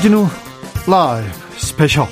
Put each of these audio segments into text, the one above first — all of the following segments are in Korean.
주진우 라이브 스페셜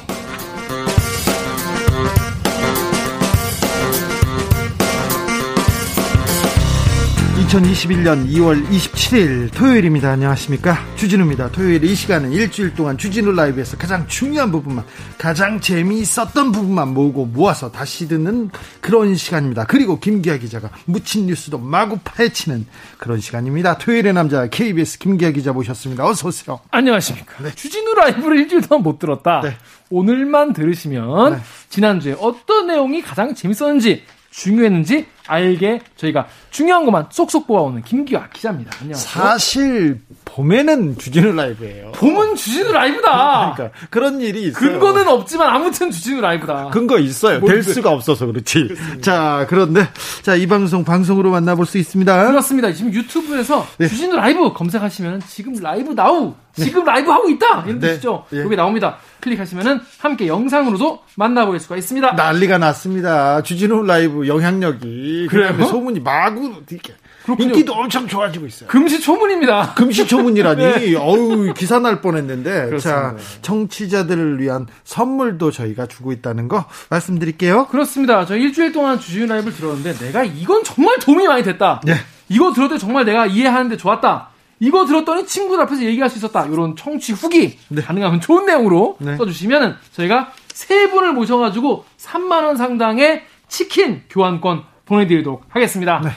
2021년 2월 27일 토요일입니다. 안녕하십니까? 주진우입니다. 토요일 이 시간은 일주일 동안 주진우 라이브에서 가장 중요한 부분만, 가장 재미있었던 부분만 모으고 모아서 다시 듣는 그런 시간입니다. 그리고 김기아 기자가 묻힌 뉴스도 마구 파헤치는 그런 시간입니다. 토요일의 남자 KBS 김기아 기자 모셨습니다. 어서 오세요. 안녕하십니까? 네. 주진우 라이브를 일주일 동안 못 들었다. 네. 오늘만 들으시면 네. 지난주에 어떤 내용이 가장 재밌었는지 중요했는지 알게 저희가 중요한 것만 쏙쏙 뽑아오는 김기화 기자입니다. 안녕하세요. 사실 봄에는 주진우 라이브예요. 봄은 주진우 라이브다. 그러니까 그런 일이 있어요. 근거는 없지만 아무튼 주진우 라이브다. 근거 있어요. 될 수가 없어서 그렇지. 그렇습니다. 자 그런데 자 이 방송 방송으로 만나볼 수 있습니다. 그렇습니다. 지금 유튜브에서 네. 주진우 라이브 검색하시면 지금 live now 네. 지금 네. 라이브 하고 있다 이런 네. 뜻이죠. 네. 여기 나옵니다. 클릭하시면은 함께 영상으로도 만나볼 수가 있습니다. 난리가 났습니다. 주진우 라이브 영향력이 그래요? 소문이 마구 이렇게 그렇군요. 인기도 엄청 좋아지고 있어요. 금시초문입니다. 금시초문이라니. 네. 어우, 기사 날 뻔했는데. 그렇습니다. 자, 청취자들을 위한 선물도 저희가 주고 있다는 거 말씀드릴게요. 그렇습니다. 저 일주일 동안 주진우 라이브를 들었는데 내가 이건 정말 도움이 많이 됐다. 네. 이거 들었더니 정말 내가 이해하는데 좋았다. 이거 들었더니 친구들 앞에서 얘기할 수 있었다. 이런 청취 후기 네. 가능하면 좋은 내용으로 네. 써주시면 저희가 세 분을 모셔가지고 3만 원 상당의 치킨 교환권 보내드리도록 하겠습니다. 네.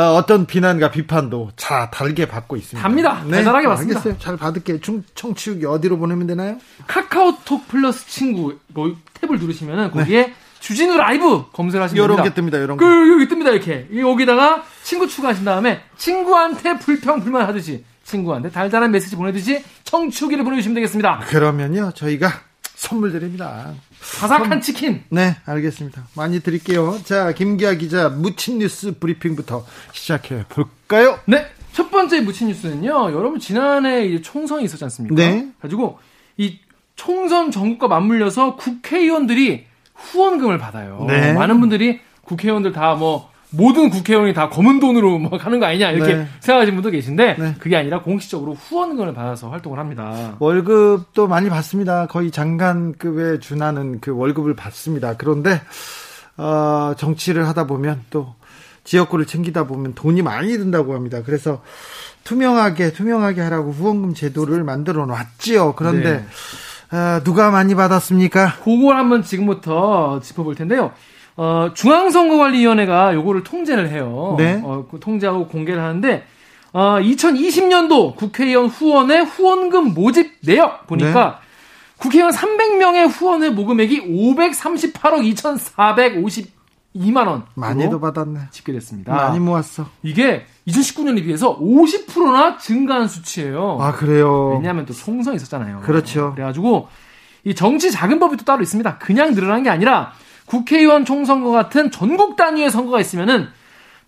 어, 떤 비난과 비판도 자 달게 받고 있습니다. 답니다. 네, 달달하게 받습니다. 알겠어요. 잘 받을게. 중, 청취육이 어디로 보내면 되나요? 카카오톡 플러스 친구 뭐 탭을 누르시면은 거기에 네. 주진우 라이브 검색하시면 됩니다. 이런 게 뜹니다. 이런 거. 그, 여기 뜹니다. 이렇게 여기다가 친구 추가하신 다음에 친구한테 불평 불만 하듯이 친구한테 달달한 메시지 보내듯이 청취후기를 보내주시면 되겠습니다. 그러면요 저희가 선물 드립니다. 바삭한 선... 치킨. 네, 알겠습니다. 많이 드릴게요. 자, 김기아 기자 무친 뉴스 브리핑부터 시작해 볼까요? 네. 첫 번째 무친 뉴스는요. 여러분 지난해 총선이 있었지 않습니까? 네. 가지고 이 총선 전국과 맞물려서 국회의원들이 후원금을 받아요. 네. 많은 분들이 국회의원들 다 뭐 모든 국회의원이 다 검은 돈으로 뭐 가는 거 아니냐 이렇게 네. 생각하시는 분도 계신데 네. 그게 아니라 공식적으로 후원금을 받아서 활동을 합니다. 월급도 많이 받습니다. 거의 장관급에 준하는 그 월급을 받습니다. 그런데 어, 정치를 하다 보면 또 지역구를 챙기다 보면 돈이 많이 든다고 합니다. 그래서 투명하게 투명하게 하라고 후원금 제도를 만들어 놨지요. 그런데 네. 어, 누가 많이 받았습니까? 그걸 한번 지금부터 짚어볼 텐데요. 어, 중앙선거관리위원회가 요거를 통제를 해요. 네. 어, 그 통제하고 공개를 하는데 어, 2020년도 국회의원 후원의 후원금 모집 내역 보니까 네. 국회의원 300명의 후원의 모금액이 538억 2,452만 원. 많이도 받았네. 집계됐습니다. 많이 모았어. 이게 2019년에 비해서 50%나 증가한 수치예요. 아 그래요. 왜냐하면 또 총선이 있었잖아요. 그렇죠. 그래가지고 이 정치 자금법이 또 따로 있습니다. 그냥 늘어난 게 아니라 국회의원 총선거 같은 전국 단위의 선거가 있으면은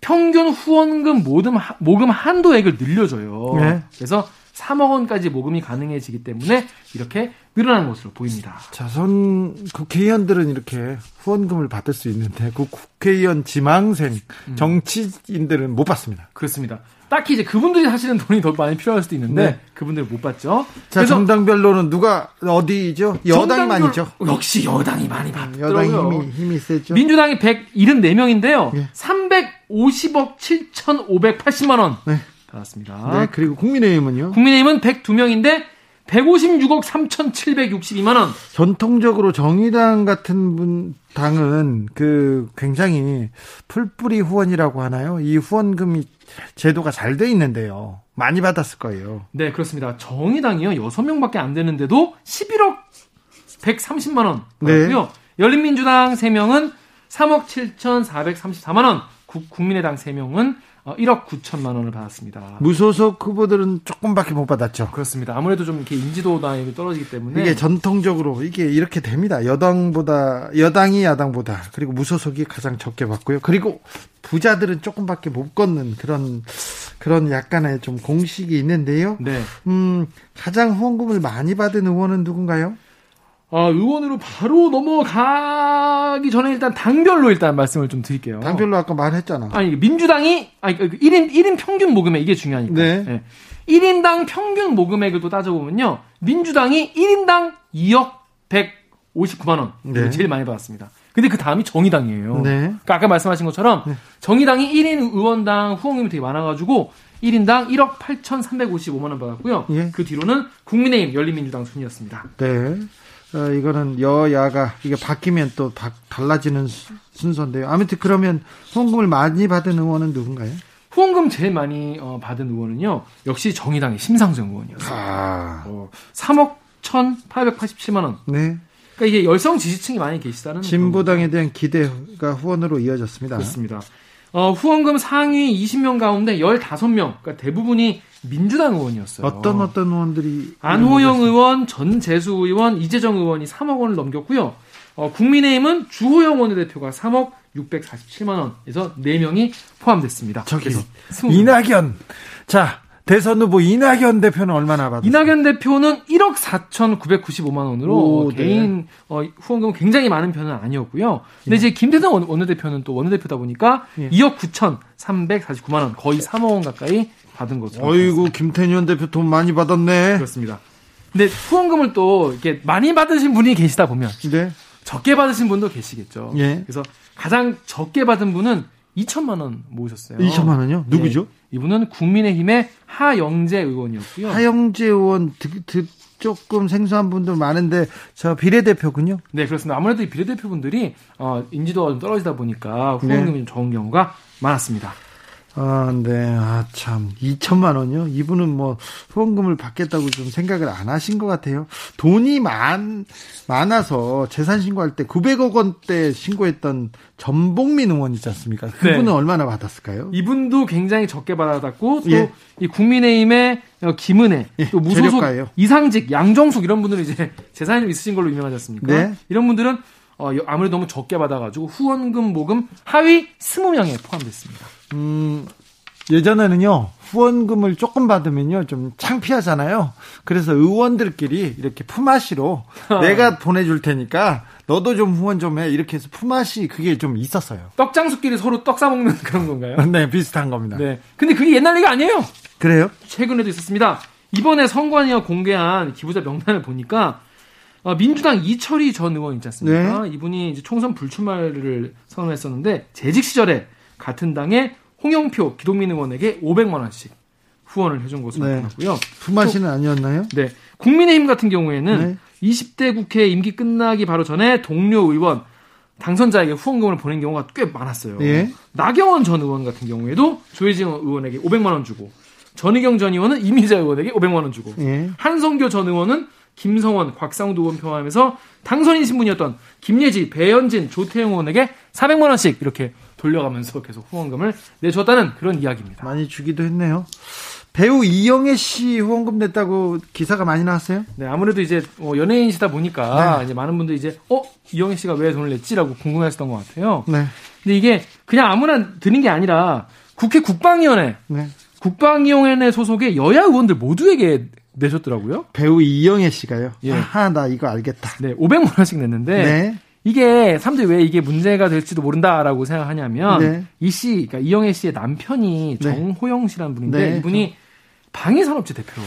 평균 후원금 모금, 모금 한도액을 늘려줘요. 네. 그래서 3억 원까지 모금이 가능해지기 때문에 이렇게 늘어나는 것으로 보입니다. 자선 국회의원들은 이렇게 후원금을 받을 수 있는데 그 국회의원 지망생 음. 정치인들은 못 받습니다. 그렇습니다. 딱히 이제 그분들이 하시는 돈이 더 많이 필요할 수도 있는데 네. 그분들 못 받죠. 자, 정당별로는 누가 어디죠? 여당이 많이죠. 역시 여당이 많이 받더라고요. 여당이 힘이, 힘이 세죠. 민주당이 174명인데요. 네. 350억 7,580만 원 네. 받았습니다. 네, 그리고 국민의힘은요? 국민의힘은 102명인데 156억 3,762만 원. 전통적으로 정의당 같은 분 당은 그 굉장히 풀뿌리 후원이라고 하나요? 이 후원금이 제도가 잘 돼 있는데요. 많이 받았을 거예요. 네, 그렇습니다. 정의당이요. 6명밖에 안 되는데도 11억 130만 원 받았고요. 네. 열린민주당 3명은 3억 7,434만 원, 국민의당 3명은 1억 어, 9천만 원을 받았습니다. 무소속 후보들은 조금밖에 못 받았죠. 그렇습니다. 아무래도 좀 이렇게 인지도나 떨어지기 때문에 이게 전통적으로 이게 이렇게 됩니다. 여당보다 여당이 야당보다 그리고 무소속이 가장 적게 받고요. 그리고 부자들은 조금밖에 못 걷는 그런 그런 약간의 좀 공식이 있는데요. 네. 음, 가장 후원금을 많이 받은 의원은 누군가요? 아, 의원으로 바로 넘어가기 전에 일단 당별로 일단 말씀을 좀 드릴게요. 당별로 아까 말했잖아. 아니, 민주당이, 아니, 1인, 그 1인 평균 모금액 이게 중요하니까. 네. 네. 1인당 평균 모금액을 또 따져보면요. 민주당이 1인당 2억 159만 원. 네. 제일 많이 받았습니다. 근데 그 다음이 정의당이에요. 네. 그러니까 아까 말씀하신 것처럼 네. 정의당이 1인 의원당 후원금이 되게 많아가지고 1인당 1억 8,355만 원 받았고요. 예. 그 뒤로는 국민의힘, 열린민주당 순이었습니다. 네. 어, 이거는 여야가 이게 바뀌면 또 바, 달라지는 순서인데요. 아무튼 그러면 후원금을 많이 받은 의원은 누군가요? 후원금 제일 많이 어, 받은 의원은요. 역시 정의당의 심상정 의원이었어요. 아. 어, 3억 1,887만 원. 네. 그러니까 이게 열성 지지층이 많이 계시다는 진보당에 대한 기대가 후원으로 이어졌습니다. 그렇습니다. 어, 후원금 상위 20명 가운데 15명, 그러니까 대부분이 민주당 의원이었어요. 어떤 어떤 의원들이 안호영 의원, 전재수 의원, 이재정 의원이 3억 원을 넘겼고요. 어, 국민의힘은 주호영 원내대표가 3억 647만 원에서 4명이 포함됐습니다. 저기 이낙연. 자, 대선 후보 이낙연 대표는 얼마나 받았어요? 이낙연 대표는 1억 4,995만 원으로 오, 네. 개인 네. 어, 후원금 굉장히 많은 편은 아니었고요. 근데 예. 이제 김대성 원내대표는 또 원내대표다 보니까 예. 2억 9,349만 원, 거의 3억 원 가까이 받은 거죠. 어이구 김태년 대표 돈 많이 받았네. 그렇습니다. 근데 후원금을 또 이렇게 많이 받으신 분이 계시다 보면 네. 적게 받으신 분도 계시겠죠. 예. 그래서 가장 적게 받은 분은 2천만 원 모으셨어요. 2천만 원요? 누구죠? 네. 이분은 국민의힘의 하영재 의원이었고요. 하영재 의원 드, 드, 조금 생소한 분들 많은데 저 비례대표군요. 네, 그렇습니다. 아무래도 이 비례대표분들이 어, 인지도가 좀 떨어지다 보니까 후원금이 네. 좀 적은 경우가 많았습니다. 아, 네. 아, 참. 2천만 원요? 이분은 뭐 후원금을 받겠다고 좀 생각을 안 하신 것 같아요. 돈이 많, 많아서 재산 신고할 때 900억 원대 신고했던 전복민 의원 있지 않습니까? 그분은 네. 얼마나 받았을까요? 이분도 굉장히 적게 받았고 또이 예. 국민의힘의 김은혜, 예, 또 무소속 재력가예요. 이상직, 양정숙 이런 분들은 이제 재산이 좀 있으신 걸로 유명하지 않습니까? 네. 이런 분들은 어, 아무래도 너무 적게 받아가지고 후원금 모금 하위 20명에 포함됐습니다. 음, 예전에는요, 후원금을 조금 받으면요, 좀 창피하잖아요. 그래서 의원들끼리 이렇게 품앗이로 내가 보내줄 테니까 너도 좀 후원 좀 해. 이렇게 해서 품앗이 그게 좀 있었어요. 떡장수끼리 서로 떡 싸먹는 그런 건가요? 네, 비슷한 겁니다. 네. 근데 그게 옛날 얘기 아니에요? 그래요? 최근에도 있었습니다. 이번에 선관위가 공개한 기부자 명단을 보니까 어, 민주당 이철희 전 의원 있지 않습니까? 네. 이분이 이제 총선 불출마를 선언했었는데 재직 시절에 같은 당의 홍영표 기동민 의원에게 500만 원씩 후원을 해준 것으로 네. 나타났고요. 품앗이는 아니었나요? 네. 국민의힘 같은 경우에는 네. 20대 국회 임기 끝나기 바로 전에 동료 의원 당선자에게 후원금을 보낸 경우가 꽤 많았어요. 예. 나경원 전 의원 같은 경우에도 조혜진 의원에게 500만 원 주고 전희경 전 의원은 이미자 의원에게 500만 원 주고 예. 한성교 전 의원은 김성원, 곽상도 의원 포함해서 당선인 신분이었던 김예지, 배현진, 조태영 의원에게 400만 원씩 이렇게 돌려가면서 계속 후원금을 내줬다는 그런 이야기입니다. 많이 주기도 했네요. 배우 이영애 씨 후원금 냈다고 기사가 많이 나왔어요? 네, 아무래도 이제 어, 연예인이시다 보니까 네. 이제 많은 분들이 이제 어 이영애 씨가 왜 돈을 냈지라고 궁금해했던 것 같아요. 네. 근데 이게 그냥 아무나 드는 게 아니라 국회 국방위원회, 네. 국방위원회 소속의 여야 의원들 모두에게 내셨더라고요. 배우 이영애 씨가요. 예. 아, 나 이거 알겠다. 네, 500만 원씩 냈는데 네. 이게 사람들이 왜 이게 문제가 될지도 모른다라고 생각하냐면 네. 이 씨, 그러니까 이영애 씨의 남편이 네. 정호영 씨라는 분인데 네. 이분이 방위산업체 대표.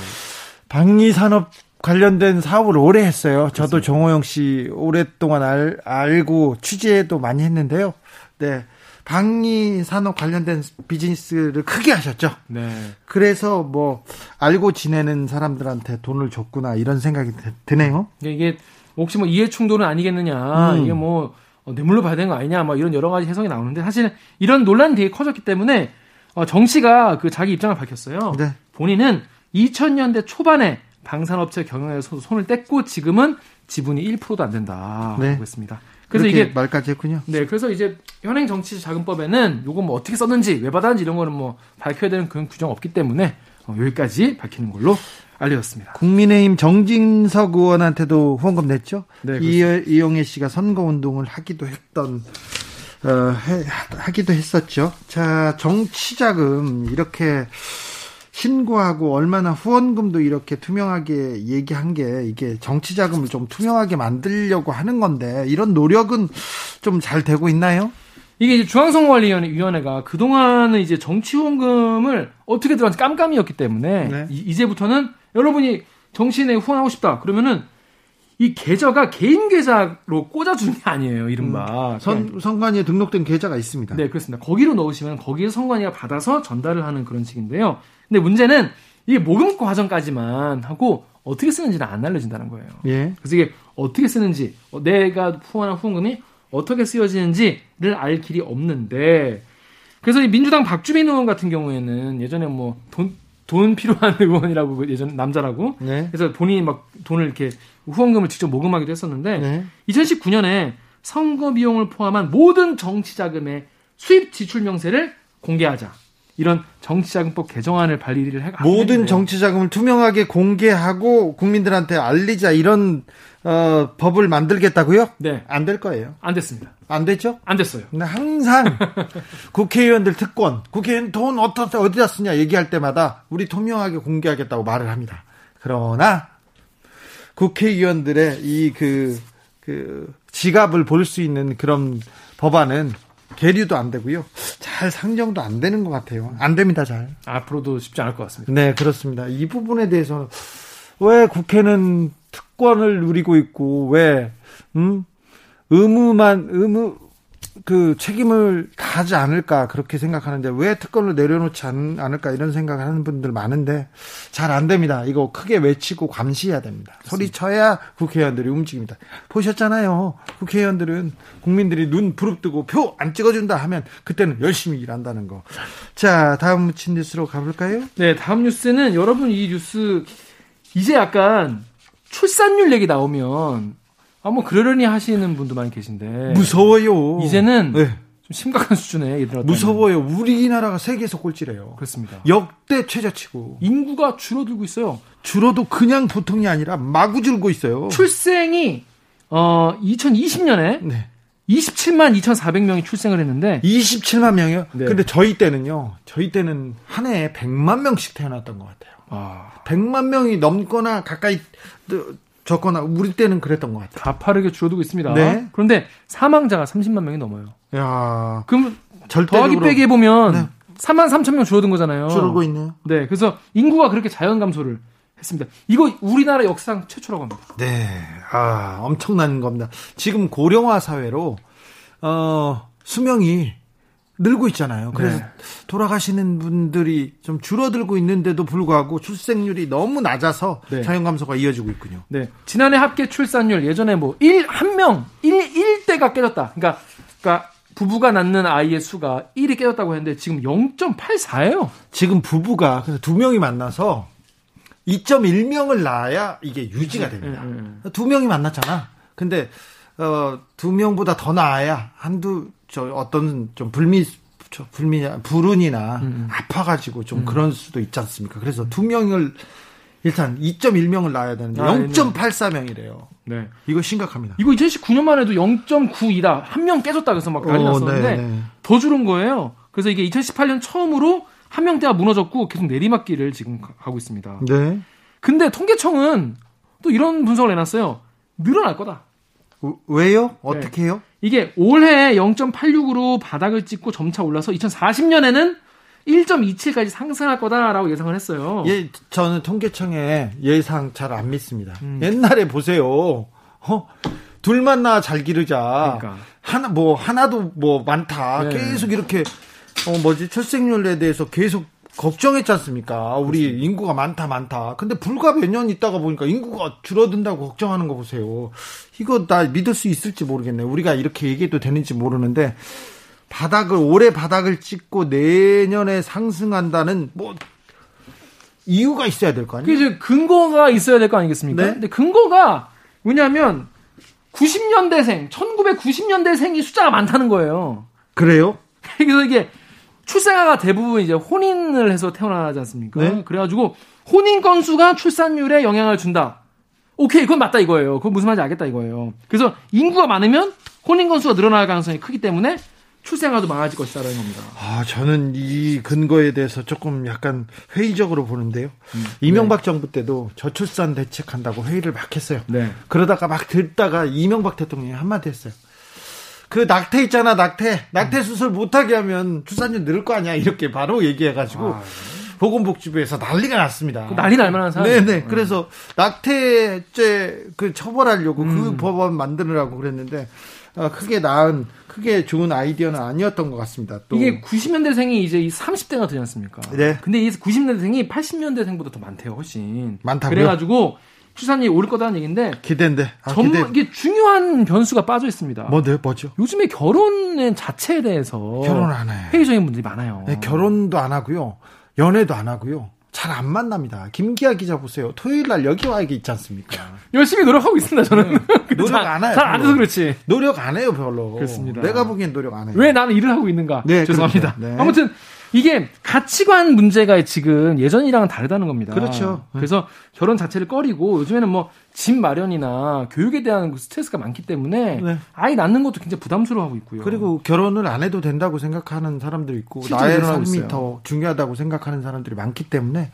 방위산업 관련된 사업을 오래 했어요. 저도 정호영 씨 오랫동안 알, 알고 취재도 많이 했는데요. 네. 방위 산업 관련된 비즈니스를 크게 하셨죠. 네. 그래서 뭐 알고 지내는 사람들한테 돈을 줬구나 이런 생각이 드네요. 이게 혹시 뭐 이해 충돌은 아니겠느냐. 음. 이게 뭐 어, 뇌물로 봐야 되는 거 아니냐. 뭐 이런 여러 가지 해석이 나오는데 사실 이런 논란이 되게 커졌기 때문에 어, 정 씨가 그 자기 입장을 밝혔어요. 네. 본인은 2000년대 초반에 방산업체 경영에서 손을 뗐고 지금은 지분이 1%도 안 된다고 네. 했습니다. 그래서 이게 말까지 했군요. 네, 그래서 이제 현행 정치 자금법에는 요거 뭐 어떻게 썼는지 왜 받았는지 이런 거는 뭐 밝혀야 되는 그런 규정 없기 때문에 어, 여기까지 밝히는 걸로 알려졌습니다. 국민의힘 정진석 의원한테도 후원금 냈죠. 네, 이, 이용혜 씨가 선거 운동을 하기도 했던 어, 해, 하기도 했었죠. 자, 정치자금 이렇게 신고하고 얼마나 후원금도 이렇게 투명하게 얘기한 게 이게 정치 자금을 좀 투명하게 만들려고 하는 건데 이런 노력은 좀 잘 되고 있나요? 이게 이제 중앙선거관리위원회가 그동안은 이제 정치 후원금을 어떻게 들어간지 깜깜이었기 때문에 네. 이, 제부터는 여러분이 정치인에 후원하고 싶다. 그러면은 이 계좌가 개인 계좌로 꽂아주는 게 아니에요, 이른바. 음, 선, 선관위에 등록된 계좌가 있습니다. 네, 그렇습니다. 거기로 넣으시면 거기에서 선관위가 받아서 전달을 하는 그런 식인데요. 근데 문제는 이게 모금 과정까지만 하고 어떻게 쓰는지는 안 알려진다는 거예요. 예. 그래서 이게 어떻게 쓰는지, 어, 내가 후원한 후원금이 어떻게 쓰여지는지를 알 길이 없는데, 그래서 이 민주당 박주민 의원 같은 경우에는 예전에 뭐 돈, 돈 필요한 의원이라고 그 예전 남자라고 네. 그래서 본인이 막 돈을 이렇게 후원금을 직접 모금하기도 했었는데 네. 2019년에 선거 비용을 포함한 모든 정치 자금의 수입 지출 명세를 공개하자. 이런 정치자금법 개정안을 발의를 해 모든 정치자금을 투명하게 공개하고 국민들한테 알리자 이런 어, 법을 만들겠다고요? 네. 안 될 거예요. 안 됐습니다. 안 됐죠? 안 됐어요. 근데 항상 국회의원들 특권, 국회의원 돈 어떻게 어디다 쓰냐 얘기할 때마다 우리 투명하게 공개하겠다고 말을 합니다. 그러나 국회의원들의 이그그 지갑을 볼 수 있는 그런 법안은 계류도 안 되고요. 잘 상정도 안 되는 것 같아요. 안 됩니다, 잘. 앞으로도 쉽지 않을 것 같습니다. 네, 그렇습니다. 이 부분에 대해서 왜 국회는 특권을 누리고 있고 왜 음? 의무만 의무 그 책임을 다하지 않을까 그렇게 생각하는데 왜 특권을 내려놓지 않, 않을까 이런 생각을 하는 분들 많은데 잘 안 됩니다. 이거 크게 외치고 감시해야 됩니다. 소리쳐야 국회의원들이 움직입니다. 보셨잖아요. 국회의원들은 국민들이 눈 부릅뜨고 표 안 찍어준다 하면 그때는 열심히 일한다는 거. 자 다음 뉴스로 가볼까요? 네 다음 뉴스는 여러분 이 뉴스 이제 약간 출산율 얘기 나오면 아, 뭐, 그러려니 하시는 분도 많이 계신데. 무서워요. 이제는 네. 좀 심각한 수준에 이르렀다. 무서워요. 우리나라가 세계에서 꼴찌래요. 그렇습니다. 역대 최저치고. 인구가 줄어들고 있어요. 줄어도 그냥 보통이 아니라 마구 줄고 있어요. 출생이, 어, 2020년에. 네. 27만 2,400명이 출생을 했는데 27만 명이요? 네. 근데 저희 때는요. 저희 때는 한 해에 100만 명씩 태어났던 것 같아요. 아. 100만 명이 넘거나 가까이 적거나 우리 때는 그랬던 것 같아요. 가파르게 줄어들고 있습니다. 네. 그런데 사망자가 30만 명이 넘어요. 야. 그럼 더하기 빼기 해보면 네. 3만 3천 명 줄어든 거잖아요. 줄어들고 있네요. 네. 그래서 인구가 그렇게 자연 감소를 했습니다. 이거 우리나라 역사상 최초라고 합니다. 네. 아, 엄청난 겁니다. 지금 고령화 사회로 어, 수명이 늘고 있잖아요. 그래서 네. 돌아가시는 분들이 좀 줄어들고 있는데도 불구하고 출생률이 너무 낮아서 네. 자연 감소가 이어지고 있군요. 네. 지난해 합계 출산율 예전에 뭐 1, 한 명, 1, 1대가 깨졌다. 그러니까, 그러니까 부부가 낳는 아이의 수가 1이 깨졌다고 했는데 지금 0.84예요. 지금 부부가 그래서 두 명이 만나서 2.1명을 낳아야 이게 유지가 네, 됩니다. 네, 네. 두 명이 만났잖아. 근데 어, 두 명보다 더 나아야 한두 저 어떤 좀 불미 저 불미 불운이나 음, 음. 아파가지고 좀 음. 그런 수도 있지 않습니까? 그래서 두 명을 일단 2.1명을 낳아야 되는데 아, 0.84명이래요. 네. 이거 심각합니다. 이거 2019년만 해도 0.92다. 한 명 깨졌다 그래서 막 난리 어, 났었는데 네, 네. 더 줄은 거예요. 그래서 이게 2018년 처음으로 한 명대가 무너졌고 계속 내리막길을 지금 가고 있습니다. 네. 근데 통계청은 또 이런 분석을 내놨어요. 늘어날 거다. 왜요? 어떻게 해요? 네. 이게 올해 0.86으로 바닥을 찍고 점차 올라서 2040년에는 1.27까지 상승할 거다라고 예상을 했어요. 예, 저는 통계청의 예상 잘 안 믿습니다. 음. 옛날에 보세요. 어? 둘만 나 잘 기르자. 그러니까. 하나 뭐 하나도 뭐 많다. 네. 계속 이렇게 어 뭐지 출생률에 대해서 계속 걱정했지 않습니까? 우리 그렇습니다. 인구가 많다 많다. 근데 불과 몇 년 있다가 보니까 인구가 줄어든다고 걱정하는 거 보세요. 이거 나 믿을 수 있을지 모르겠네. 우리가 이렇게 얘기해도 되는지 모르는데 바닥을 올해 바닥을 찍고 내년에 상승한다는 뭐 이유가 있어야 될 거 아니에요? 그게 근거가 있어야 될 거 아니겠습니까? 네? 근데 근거가 왜냐하면 90년대생, 1990년대생이 숫자가 많다는 거예요. 그래요? 그래서 이게 출생아가 대부분 이제 혼인을 해서 태어나지 않습니까? 네? 그래가지고 혼인 건수가 출산율에 영향을 준다. 오케이, 그건 맞다 이거예요. 그건 무슨 말인지 알겠다 이거예요. 그래서 인구가 많으면 혼인 건수가 늘어날 가능성이 크기 때문에 출생아도 많아질 것이다라는 겁니다. 아, 저는 이 근거에 대해서 조금 약간 회의적으로 보는데요. 음, 이명박 네. 정부 때도 저출산 대책한다고 회의를 막 했어요. 네. 그러다가 막 듣다가 이명박 대통령이 한마디 했어요. 그 낙태 있잖아 낙태 낙태 수술 못하게 하면 출산율 늘을 거 아니야 이렇게 바로 얘기해가지고 아, 보건복지부에서 난리가 났습니다. 그 난리 날만한 사람. 네네. 그래서 낙태죄 그 처벌하려고 그 음. 그 법안 만드느라고 그랬는데 어, 크게 나은 크게 좋은 아이디어는 아니었던 것 같습니다. 또 이게 90년대생이 이제 30대가 되지 않습니까? 네. 근데 이 90년대생이 80년대생보다 더 많대요, 훨씬. 많다고요? 그래가지고 출산율이 오를 거다는 얘기인데 기대인데 아, 전 기대. 이게 중요한 변수가 빠져 있습니다. 뭐죠? 뭐죠? 요즘에 결혼 자체에 대해서 결혼 안 해요. 회의적인 분들이 많아요. 네, 결혼도 안 하고요, 연애도 안 하고요. 잘 안 만납니다. 김기아 기자 보세요. 토요일 날 여기 와 있지 않습니까? 열심히 노력하고 있습니다. 저는 네. 노력 안 해요. 잘 안 해서 그렇지. 노력 안 해요, 별로. 그렇습니다. 내가 보기엔 노력 안 해요. 왜 나는 일을 하고 있는가? 네, 죄송합니다. 네. 아무튼 이게 가치관 문제가 지금 예전이랑은 다르다는 겁니다. 그렇죠. 그래서 결혼 자체를 꺼리고 요즘에는 뭐 집 마련이나 교육에 대한 그 스트레스가 많기 때문에 네. 아이 낳는 것도 굉장히 부담스러워하고 있고요. 그리고 결혼을 안 해도 된다고 생각하는 사람도 있고 나의 삶이 있어요. 더 중요하다고 생각하는 사람들이 많기 때문에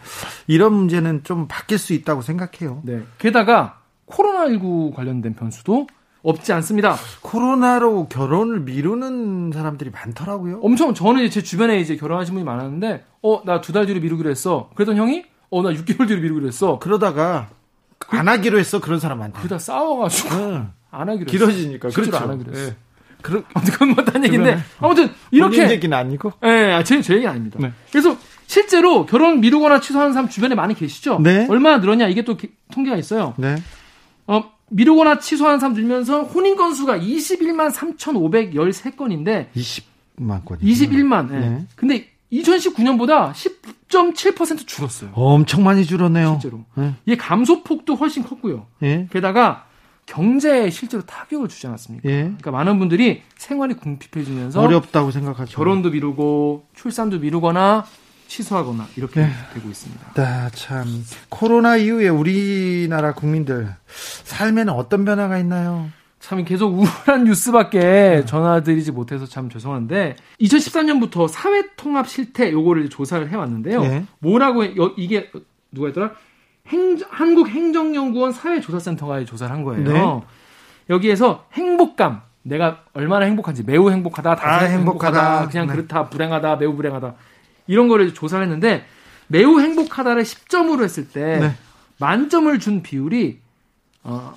이런 문제는 좀 바뀔 수 있다고 생각해요. 네. 게다가 코로나19 관련된 변수도 없지 않습니다. 코로나로 결혼을 미루는 사람들이 많더라고요. 엄청 저는 제 주변에 이제 결혼하신 분이 많았는데 어 나 두 달 뒤로 미루기로 했어. 그랬던 형이 어 나 6개월 뒤로 미루기로 했어. 그러다가 그, 안 하기로 했어 그런 사람 많다. 그러다 싸워가지고 응. 안 하기로 길어지니까 그렇죠. 안 하기로 했어. 네. 그런 그건 뭐딴 얘기인데 아무튼 이렇게 얘기는 아니고. 네, 제, 제 얘기 아닙니다. 네. 그래서 실제로 결혼 미루거나 취소하는 사람 주변에 많이 계시죠? 네. 얼마나 늘었냐 이게 또 통계가 있어요. 네. 어, 미루거나 취소한 사람 들면서 혼인 건수가 21만 3,513건인데 20만 건. 21만. 네. 네. 근데 2019년보다 10.7% 줄었어요. 엄청 많이 줄었네요. 실제로. 네. 이 감소폭도 훨씬 컸고요. 네. 게다가 경제에 실제로 타격을 주지 않았습니까? 예. 그러니까 많은 분들이 생활이 궁핍해지면서 어렵다고 생각하죠. 결혼도 미루고 출산도 미루거나 취소하거나 이렇게 네. 되고 있습니다. 아, 참 코로나 이후에 우리나라 국민들 삶에는 어떤 변화가 있나요? 참 계속 우울한 뉴스밖에 네. 전화드리지 못해서 참 죄송한데 2014년부터 사회 통합 실태 요거를 조사를 해왔는데요. 네. 뭐라고 이게 누가 했더라? 행, 한국행정연구원 사회조사센터가 조사를 한 거예요. 네. 여기에서 행복감 내가 얼마나 행복한지 매우 행복하다, 다소 아, 행복하다, 행복하다, 그냥 네. 그렇다, 불행하다, 매우 불행하다 이런 거를 조사를 했는데 매우 행복하다를 10점으로 했을 때 네. 만점을 준 비율이 어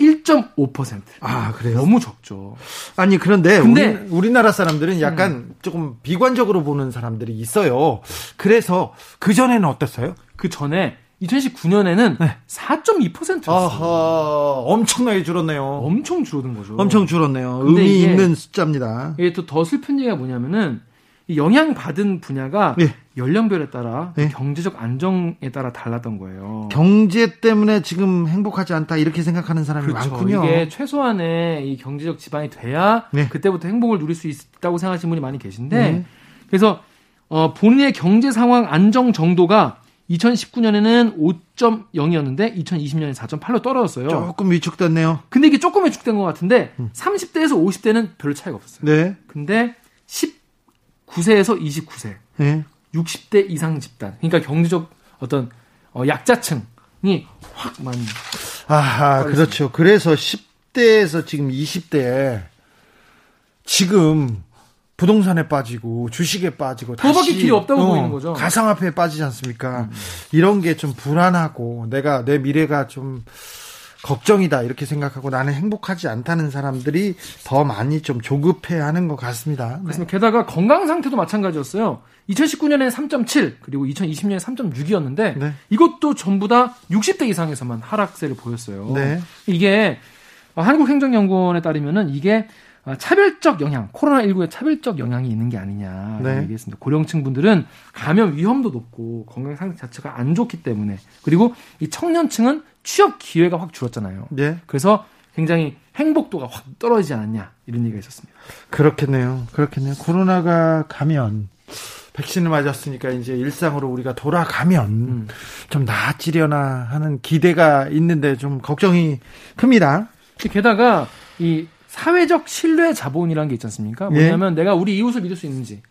1.5%. 아, 그래요? 너무 적죠. 아니, 그런데 근데, 우리, 나라 사람들은 약간 음. 조금 비관적으로 보는 사람들이 있어요. 그래서 그 전에는 어땠어요? 그 전에 2019년에는 네. 4.2%였어요. 아하, 엄청나게 줄었네요. 엄청 줄어든 거죠. 엄청 줄었네요. 의미 있는 숫자입니다. 이게 또 더 슬픈 얘기가 뭐냐면은 영향 받은 분야가 네. 연령별에 따라 네. 경제적 안정에 따라 달랐던 거예요. 경제 때문에 지금 행복하지 않다 이렇게 생각하는 사람이 그렇죠. 많군요. 이게 최소한의 이 경제적 지반이 돼야 네. 그때부터 행복을 누릴 수 있다고 생각하시는 분이 많이 계신데 네. 그래서 어, 본인의 경제 상황 안정 정도가 2019년에는 5.0이었는데 2020년에 4.8로 떨어졌어요. 조금 위축됐네요. 근데 이게 조금 위축된 것 같은데 음. 30대에서 50대는 별 차이가 없었어요. 네. 근데 10 9세에서 29세. 네. 60대 이상 집단. 그러니까 경제적 어떤 어, 약자층이 확 많이. 아, 그렇죠. 그래서 10대에서 지금 20대에 지금 부동산에 빠지고 주식에 빠지고 더밖에 길이 없다고 어, 보이는 거죠. 가상화폐에 빠지지 않습니까? 음. 이런 게 좀 불안하고 내가 내 미래가 좀 걱정이다 이렇게 생각하고 나는 행복하지 않다는 사람들이 더 많이 좀 조급해하는 것 같습니다. 네. 게다가 건강 상태도 마찬가지였어요. 2019년에 3.7 그리고 2020년에 3.6이었는데 네. 이것도 전부 다 60대 이상에서만 하락세를 보였어요. 네. 이게 한국행정연구원에 따르면은 이게 차별적 영향, 코로나19의 차별적 영향이 있는 게 아니냐 네. 얘기했습니다. 고령층 분들은 감염 위험도 높고 건강 상태 자체가 안 좋기 때문에 그리고 이 청년층은 취업 기회가 확 줄었잖아요. 네. 그래서 굉장히 행복도가 확 떨어지지 않았냐 이런 얘기가 있었습니다. 그렇겠네요. 그렇겠네요. 코로나가 가면 백신을 맞았으니까 이제 일상으로 우리가 돌아가면 음. 좀 나아지려나 하는 기대가 있는데 좀 걱정이 큽니다. 게다가 이 사회적 신뢰 자본이라는 게 있지 않습니까? 예. 뭐냐면 예. 내가 우리 이웃을 믿을 수 있는지,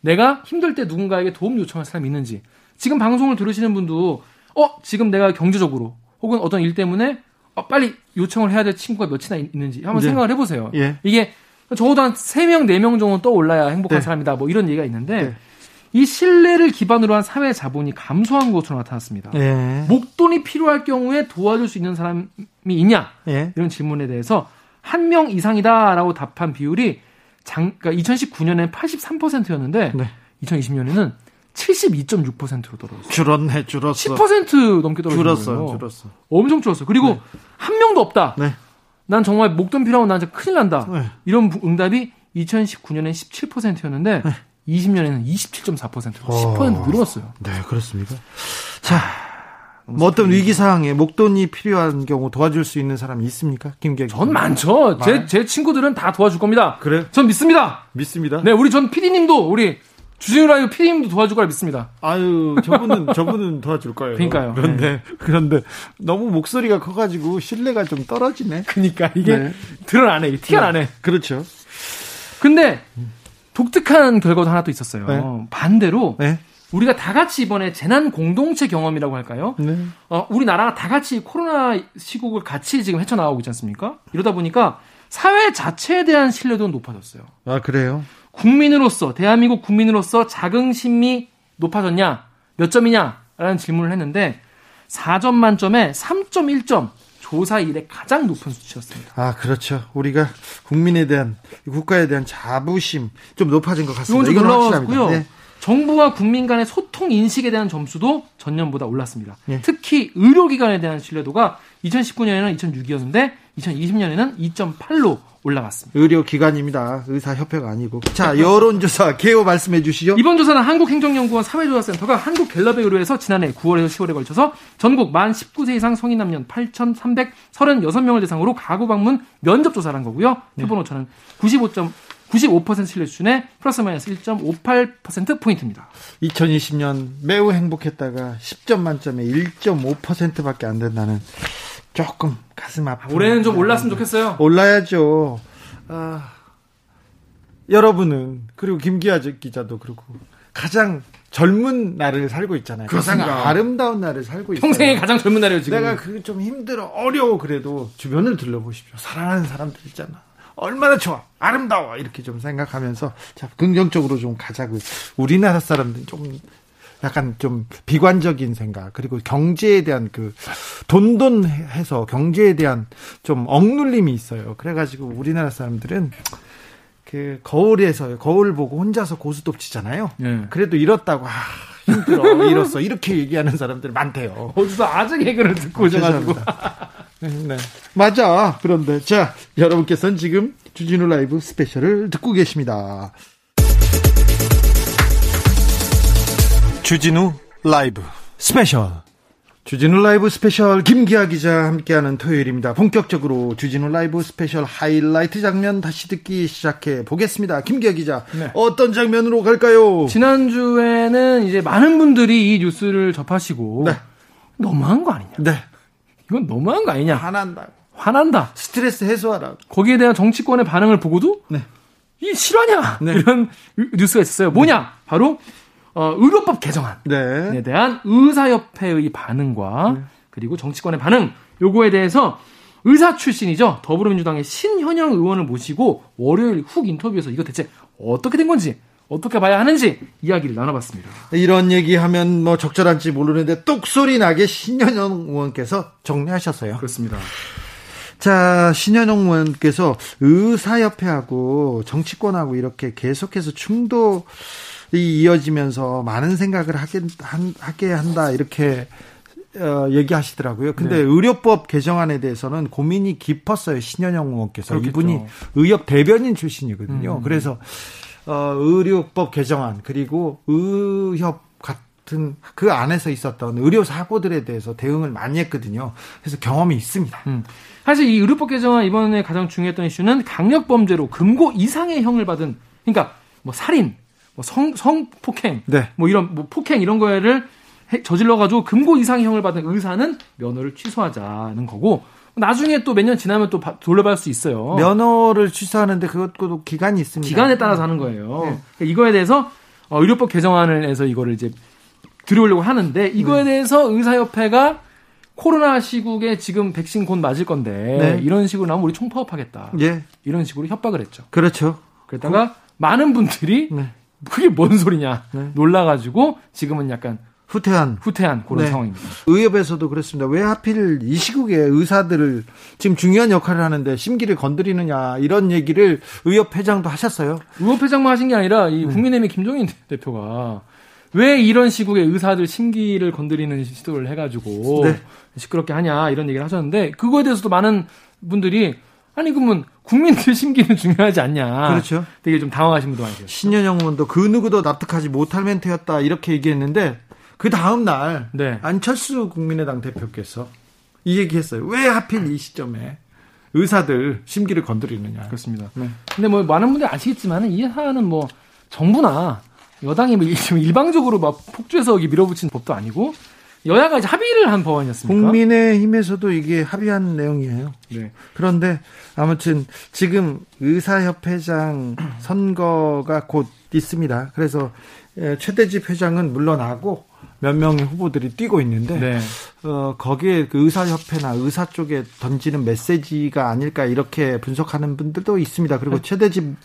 내가 힘들 때 누군가에게 도움 요청할 사람이 있는지, 지금 방송을 들으시는 분도 어 지금 내가 경제적으로 혹은 어떤 일 때문에 어, 빨리 요청을 해야 될 친구가 몇이나 있는지 한번 네. 생각을 해보세요. 예. 이게 적어도 한 3명, 4명 정도 떠올라야 행복한 네. 사람이다. 뭐 이런 얘기가 있는데 네. 이 신뢰를 기반으로 한 사회 자본이 감소한 것으로 나타났습니다. 예. 목돈이 필요할 경우에 도와줄 수 있는 사람이 있냐? 예. 이런 질문에 대해서 한 명 이상이다라고 답한 비율이 장, 그러니까 2019년에 83%였는데 네. 2020년에는 72.6%로 떨어졌어요. 줄었네, 줄었어. 10% 넘게 떨어졌어요. 줄었어, 줄었어. 엄청 줄었어. 그리고 네. 한 명도 없다. 네. 난 정말 목돈 필요하고 난 진짜 큰일 난다. 네. 이런 응답이 2019년에 17%였는데 네. 20년에는 27.4%로 10% 늘었어요. 네, 그렇습니까? 자, 뭐 어떤 위기 상황에 목돈이 필요한 경우 도와줄 수 있는 사람이 있습니까? 김객. 전 많죠. 제, 제 친구들은 다 도와줄 겁니다. 그래? 전 믿습니다. 믿습니다. 네, 우리 전 PD님도 우리 주진우 라이브 PD님도 도와줄 거라 믿습니다. 아유, 저분은 저분은 도와줄 거예요. 그러니까요. 그런데 네. 그런데 너무 목소리가 커가지고 신뢰가 좀 떨어지네. 그러니까 이게 네. 드러나네, 티가 네. 나네. 그렇죠. 근데 독특한 결과도 하나 또 있었어요. 네. 반대로 네. 우리가 다 같이 이번에 재난 공동체 경험이라고 할까요? 네. 어, 우리나라가 다 같이 코로나 시국을 같이 지금 헤쳐나가고 있지 않습니까? 이러다 보니까 사회 자체에 대한 신뢰도는 높아졌어요. 아, 그래요? 국민으로서, 대한민국 국민으로서 자긍심이 높아졌냐? 몇 점이냐? 라는 질문을 했는데 4점 만점에 3.1점. 조사 이래 가장 높은 수치였습니다. 아, 그렇죠. 우리가 국민에 대한 국가에 대한 자부심 좀 높아진 것 같습니다. 이건 놀라웠고요. 네. 정부와 국민 간의 소통 인식에 대한 점수도 전년보다 올랐습니다. 네. 특히 의료기관에 대한 신뢰도가 2019년에는 2.6이었는데 2020년에는 2.8로 올라갔습니다. 의료기관입니다. 의사협회가 아니고. 자, 여론조사 개요 말씀해 주시죠. 이번 조사는 한국행정연구원 사회조사센터가 한국갤럽에 의뢰해서 지난해 9월에서 10월에 걸쳐서 전국 만 19세 이상 성인 남녀 8,336명을 대상으로 가구 방문 면접 조사를 한 거고요. 표본 오차는 95. 95% 신뢰 수준에 플러스 마이너스 1.58% 포인트입니다. 2020년 매우 행복했다가 10점 만점에 1.5%밖에 안 된다는 조금 가슴 아프. 올해는 좀 올랐으면 좋겠어요. 올라야죠. 아, 여러분은 그리고 김기아 기자도 그렇고 가장 젊은 날을 살고 있잖아요. 그렇습니다. 가장 아름다운 날을 살고 있어요. 평생의 가장 젊은 날이에요, 지금. 내가 그게 좀 힘들어, 어려워 그래도 주변을 둘러보십시오. 사랑하는 사람들 있잖아. 얼마나 좋아, 아름다워 이렇게 좀 생각하면서 자 긍정적으로 좀 가자고. 우리나라 사람들 좀 약간 좀 비관적인 생각 그리고 경제에 대한 그 돈돈해서 경제에 대한 좀 억눌림이 있어요. 그래가지고 우리나라 사람들은 그 거울에서 거울 보고 혼자서 고스톱 치잖아요. 네. 그래도 잃었다고 아, 힘들어 잃었어 이렇게 얘기하는 사람들 많대요. 어디서 아직 개그를 듣고 오셔가지고. 네, 네. 맞아. 그런데 자 여러분께서는 지금 주진우 라이브 스페셜을 듣고 계십니다. 주진우 라이브 스페셜 주진우 라이브 스페셜 김기아 기자 함께하는 토요일입니다. 본격적으로 주진우 라이브 스페셜 하이라이트 장면 다시 듣기 시작해 보겠습니다. 김기아 기자 네. 어떤 장면으로 갈까요? 지난주에는 이제 많은 분들이 이 뉴스를 접하시고 네. 너무한 거 아니냐? 네. 이건 너무한 거 아니냐? 화난다. 화난다. 스트레스 해소하라. 거기에 대한 정치권의 반응을 보고도 네. 이 실화냐? 네. 이런 뉴스가 있었어요. 뭐냐? 네. 바로 어, 의료법 개정안에 네. 대한 의사협회의 반응과 네. 그리고 정치권의 반응 요거에 대해서 의사 출신이죠 더불어민주당의 신현영 의원을 모시고 월요일 훅 인터뷰에서 이거 대체 어떻게 된 건지 어떻게 봐야 하는지 이야기를 나눠봤습니다. 이런 얘기하면 뭐 적절한지 모르는데 똑소리 나게 신현영 의원께서 정리하셨어요. 그렇습니다. 자, 신현영 의원께서 의사협회하고 정치권하고 이렇게 계속해서 충돌 이어지면서 많은 생각을 하게, 한, 하게 한다 이렇게 어, 얘기하시더라고요. 근데 네. 의료법 개정안에 대해서는 고민이 깊었어요. 신현영 의원께서 그렇겠죠. 이분이 의협 대변인 출신이거든요. 음. 그래서 어, 의료법 개정안 그리고 의협 같은 그 안에서 있었던 의료 사고들에 대해서 대응을 많이 했거든요. 그래서 경험이 있습니다. 음. 사실 이 의료법 개정안 이번에 가장 중요했던 이슈는 강력 범죄로 금고 이상의 형을 받은 그러니까 뭐 살인, 뭐 성, 성폭행, 네. 뭐 이런, 뭐 폭행 이런 거를 저질러가지고 금고 이상형을 받은 의사는 면허를 취소하자는 거고, 나중에 또 몇 년 지나면 또 돌려받을 수 있어요. 면허를 취소하는데 그것도 기간이 있습니다. 기간에 따라서 하는 거예요. 네. 그러니까 이거에 대해서 어, 의료법 개정안을 해서 이거를 이제 들여오려고 하는데 이거에 네. 대해서 의사협회가 코로나 시국에 지금 백신 곧 맞을 건데 네. 이런 식으로 나오면 우리 총파업하겠다. 예. 이런 식으로 협박을 했죠. 그렇죠. 그러다가 그... 많은 분들이 네. 그게 뭔 소리냐 네. 놀라가지고 지금은 약간 후퇴한 후퇴한 그런 네. 상황입니다. 의협에서도 그렇습니다. 왜 하필 이 시국에 의사들을 지금 중요한 역할을 하는데 심기를 건드리느냐 이런 얘기를 의협 회장도 하셨어요. 의협 회장만 하신 게 아니라 이 네. 국민의힘 김종인 대표가 왜 이런 시국에 의사들 심기를 건드리는 시도를 해가지고 네. 시끄럽게 하냐 이런 얘기를 하셨는데 그거에 대해서도 많은 분들이 아니 그러면 국민들 심기는 중요하지 않냐. 그렇죠. 되게 좀 당황하신 분도 많으세요. 신현영 의원도 그 누구도 납득하지 못할 멘트였다 이렇게 얘기했는데 그 다음 날 네. 안철수 국민의당 대표께서 이 얘기했어요. 왜 하필 이 시점에 의사들 심기를 건드리느냐. 그렇습니다. 네. 근데 뭐 많은 분들이 아시겠지만 이 사안은 뭐 정부나 여당이 뭐 일방적으로 막 폭주해서 밀어붙인 법도 아니고 여야가 이제 합의를 한 법안이었습니까? 국민의힘에서도 이게 합의한 내용이에요. 네. 그런데 아무튼 지금 의사협회장 선거가 곧 있습니다. 그래서 최대집 회장은 물러나고 몇 명의 후보들이 뛰고 있는데 네. 어, 거기에 그 의사협회나 의사 쪽에 던지는 메시지가 아닐까 이렇게 분석하는 분들도 있습니다. 그리고 네. 최대집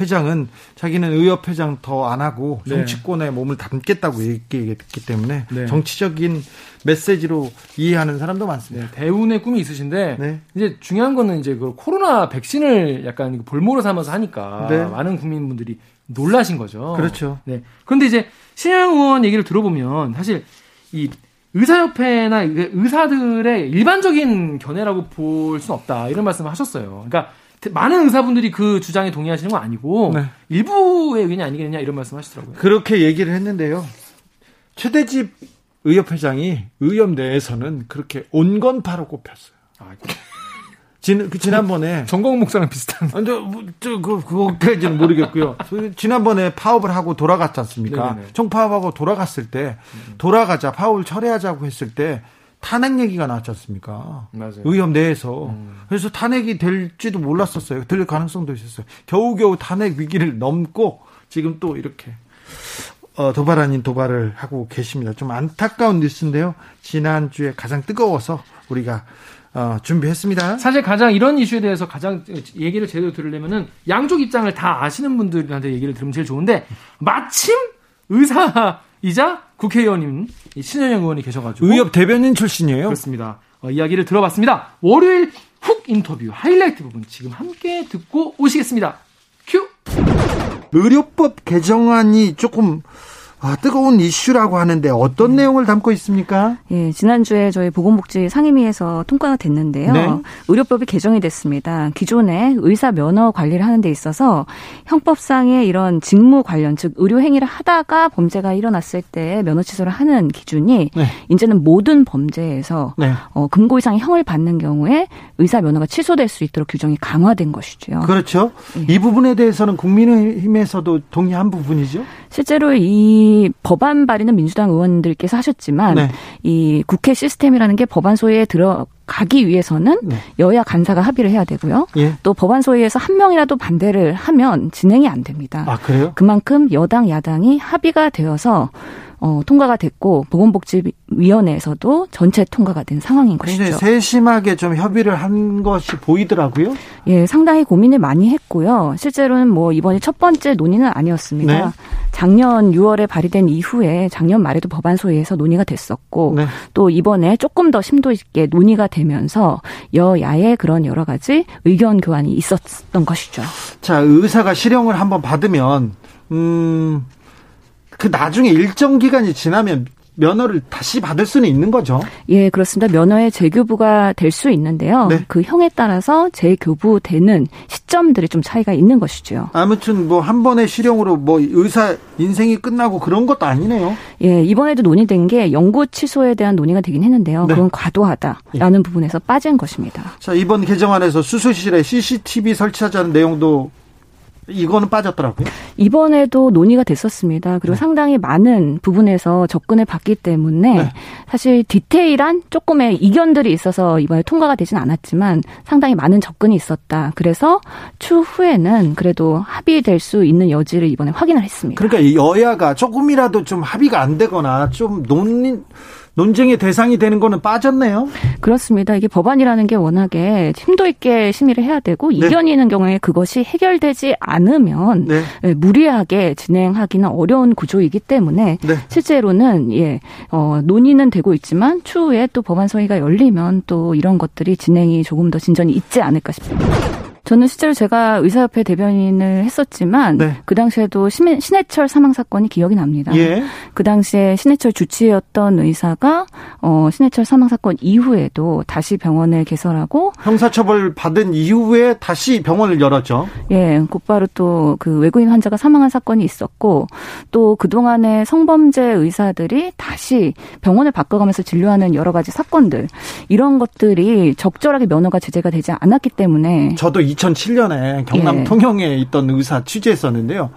회장은 자기는 의협 회장 더 안 하고 네. 정치권에 몸을 담겠다고 얘기했기 때문에 네. 정치적인 메시지로 이해하는 사람도 많습니다. 네, 대운의 꿈이 있으신데 네. 이제 중요한 거는 이제 그 코로나 백신을 약간 볼모로 삼아서 하니까 네. 많은 국민분들이 놀라신 거죠. 그렇죠. 네. 그런데 이제 신영 의원 얘기를 들어보면 사실 이 의사협회나 의사들의 일반적인 견해라고 볼 수는 없다 이런 말씀을 하셨어요. 그러니까 많은 의사분들이 그 주장에 동의하시는 건 아니고 네. 일부의 의견이 아니겠느냐 이런 말씀하시더라고요. 그렇게 얘기를 했는데요. 최대집 의협 회장이 의협 내에서는 그렇게 온건파로 꼽혔어요. 아, 진, 그 지난번에 정광훈 목사랑 비슷한. 아, 저, 뭐, 저, 그, 그거까지는 모르겠고요. 지난번에 파업을 하고 돌아갔지 않습니까? 네네. 총파업하고 돌아갔을 때, 돌아가자, 파업을 철회하자고 했을 때, 탄핵 얘기가 나왔지 않습니까? 맞아요. 의협 내에서. 음. 그래서 탄핵이 될지도 몰랐었어요. 될 가능성도 있었어요. 겨우겨우 탄핵 위기를 넘고 지금 또 이렇게 어, 도발 아닌 도발을 하고 계십니다. 좀 안타까운 뉴스인데요. 지난주에 가장 뜨거워서 우리가 어, 준비했습니다. 사실 가장 이런 이슈에 대해서 가장 얘기를 제대로 들으려면은 양쪽 입장을 다 아시는 분들한테 얘기를 들으면 제일 좋은데 마침 의사이자 국회의원인 신현영 의원이 계셔가지고 의협 대변인 출신이에요. 그렇습니다. 어, 이야기를 들어봤습니다. 월요일 훅 인터뷰 하이라이트 부분 지금 함께 듣고 오시겠습니다. 큐. 의료법 개정안이 조금 아, 뜨거운 이슈라고 하는데 어떤 네. 내용을 담고 있습니까? 예, 지난주에 저희 보건복지 상임위에서 통과가 됐는데요. 네. 의료법이 개정이 됐습니다. 기존에 의사 면허 관리를 하는 데 있어서 형법상의 이런 직무 관련 즉 의료 행위를 하다가 범죄가 일어났을 때 면허 취소를 하는 기준이 네. 이제는 모든 범죄에서 네. 어, 금고 이상의 형을 받는 경우에 의사 면허가 취소될 수 있도록 규정이 강화된 것이죠. 그렇죠. 예. 이 부분에 대해서는 국민의힘에서도 동의한 부분이죠. 실제로 이 법안 발의는 민주당 의원들께서 하셨지만 네. 이 국회 시스템이라는 게 법안 소위에 들어 가기 위해서는 네. 여야 간사가 합의를 해야 되고요. 예. 또 법안 소위에서 한 명이라도 반대를 하면 진행이 안 됩니다. 아, 그래요? 그만큼 여당 야당이 합의가 되어서 어, 통과가 됐고 보건복지위원회에서도 전체 통과가 된 상황인 것이죠. 세심하게 좀 협의를 한 것이 보이더라고요. 예, 상당히 고민을 많이 했고요. 실제로는 뭐 이번이 첫 번째 논의는 아니었습니다. 네. 작년 6월에 발의된 이후에 작년 말에도 법안 소위에서 논의가 됐었고 네. 또 이번에 조금 더 심도 있게 논의가 되면서 여야의 그런 여러 가지 의견 교환이 있었던 것이죠. 자, 의사가 실형을 한번 받으면 음, 그 나중에 일정 기간이 지나면 면허를 다시 받을 수는 있는 거죠. 예, 그렇습니다. 면허의 재교부가 될 수 있는데요. 네. 그 형에 따라서 재교부되는 시점들이 좀 차이가 있는 것이죠. 아무튼 뭐 한 번의 실형으로 뭐 의사 인생이 끝나고 그런 것도 아니네요. 예, 이번에도 논의된 게 연구 취소에 대한 논의가 되긴 했는데요. 네. 그건 과도하다라는 예. 부분에서 빠진 것입니다. 자, 이번 개정안에서 수술실에 CCTV 설치하자는 내용도 이거는 빠졌더라고요. 이번에도 논의가 됐었습니다. 그리고 네. 상당히 많은 부분에서 접근을 받기 때문에 네. 사실 디테일한 조금의 이견들이 있어서 이번에 통과가 되진 않았지만 상당히 많은 접근이 있었다. 그래서 추후에는 그래도 합의될 수 있는 여지를 이번에 확인을 했습니다. 그러니까 여야가 조금이라도 좀 합의가 안 되거나 좀 논의 논쟁의 대상이 되는 거는 빠졌네요. 그렇습니다. 이게 법안이라는 게 워낙에 심도 있게 심의를 해야 되고 네. 이견이 있는 경우에 그것이 해결되지 않으면 네. 예, 무리하게 진행하기는 어려운 구조이기 때문에 네. 실제로는 예, 어, 논의는 되고 있지만 추후에 또 법안 소위가 열리면 또 이런 것들이 진행이 조금 더 진전이 있지 않을까 싶습니다. 저는 실제로 제가 의사협회 대변인을 했었지만 네. 그 당시에도 신, 신해철 사망 사건이 기억이 납니다. 예. 그 당시에 신해철 주치의였던 의사가 어, 신해철 사망 사건 이후에도 다시 병원을 개설하고 형사처벌 받은 이후에 다시 병원을 열었죠. 예, 곧바로 또 그 외국인 환자가 사망한 사건이 있었고 또 그 동안의 성범죄 의사들이 다시 병원을 바꿔가면서 진료하는 여러 가지 사건들 이런 것들이 적절하게 면허가 제재가 되지 않았기 때문에 저도 2007년에 경남 예. 통영에 있던 의사 취재했었는데요.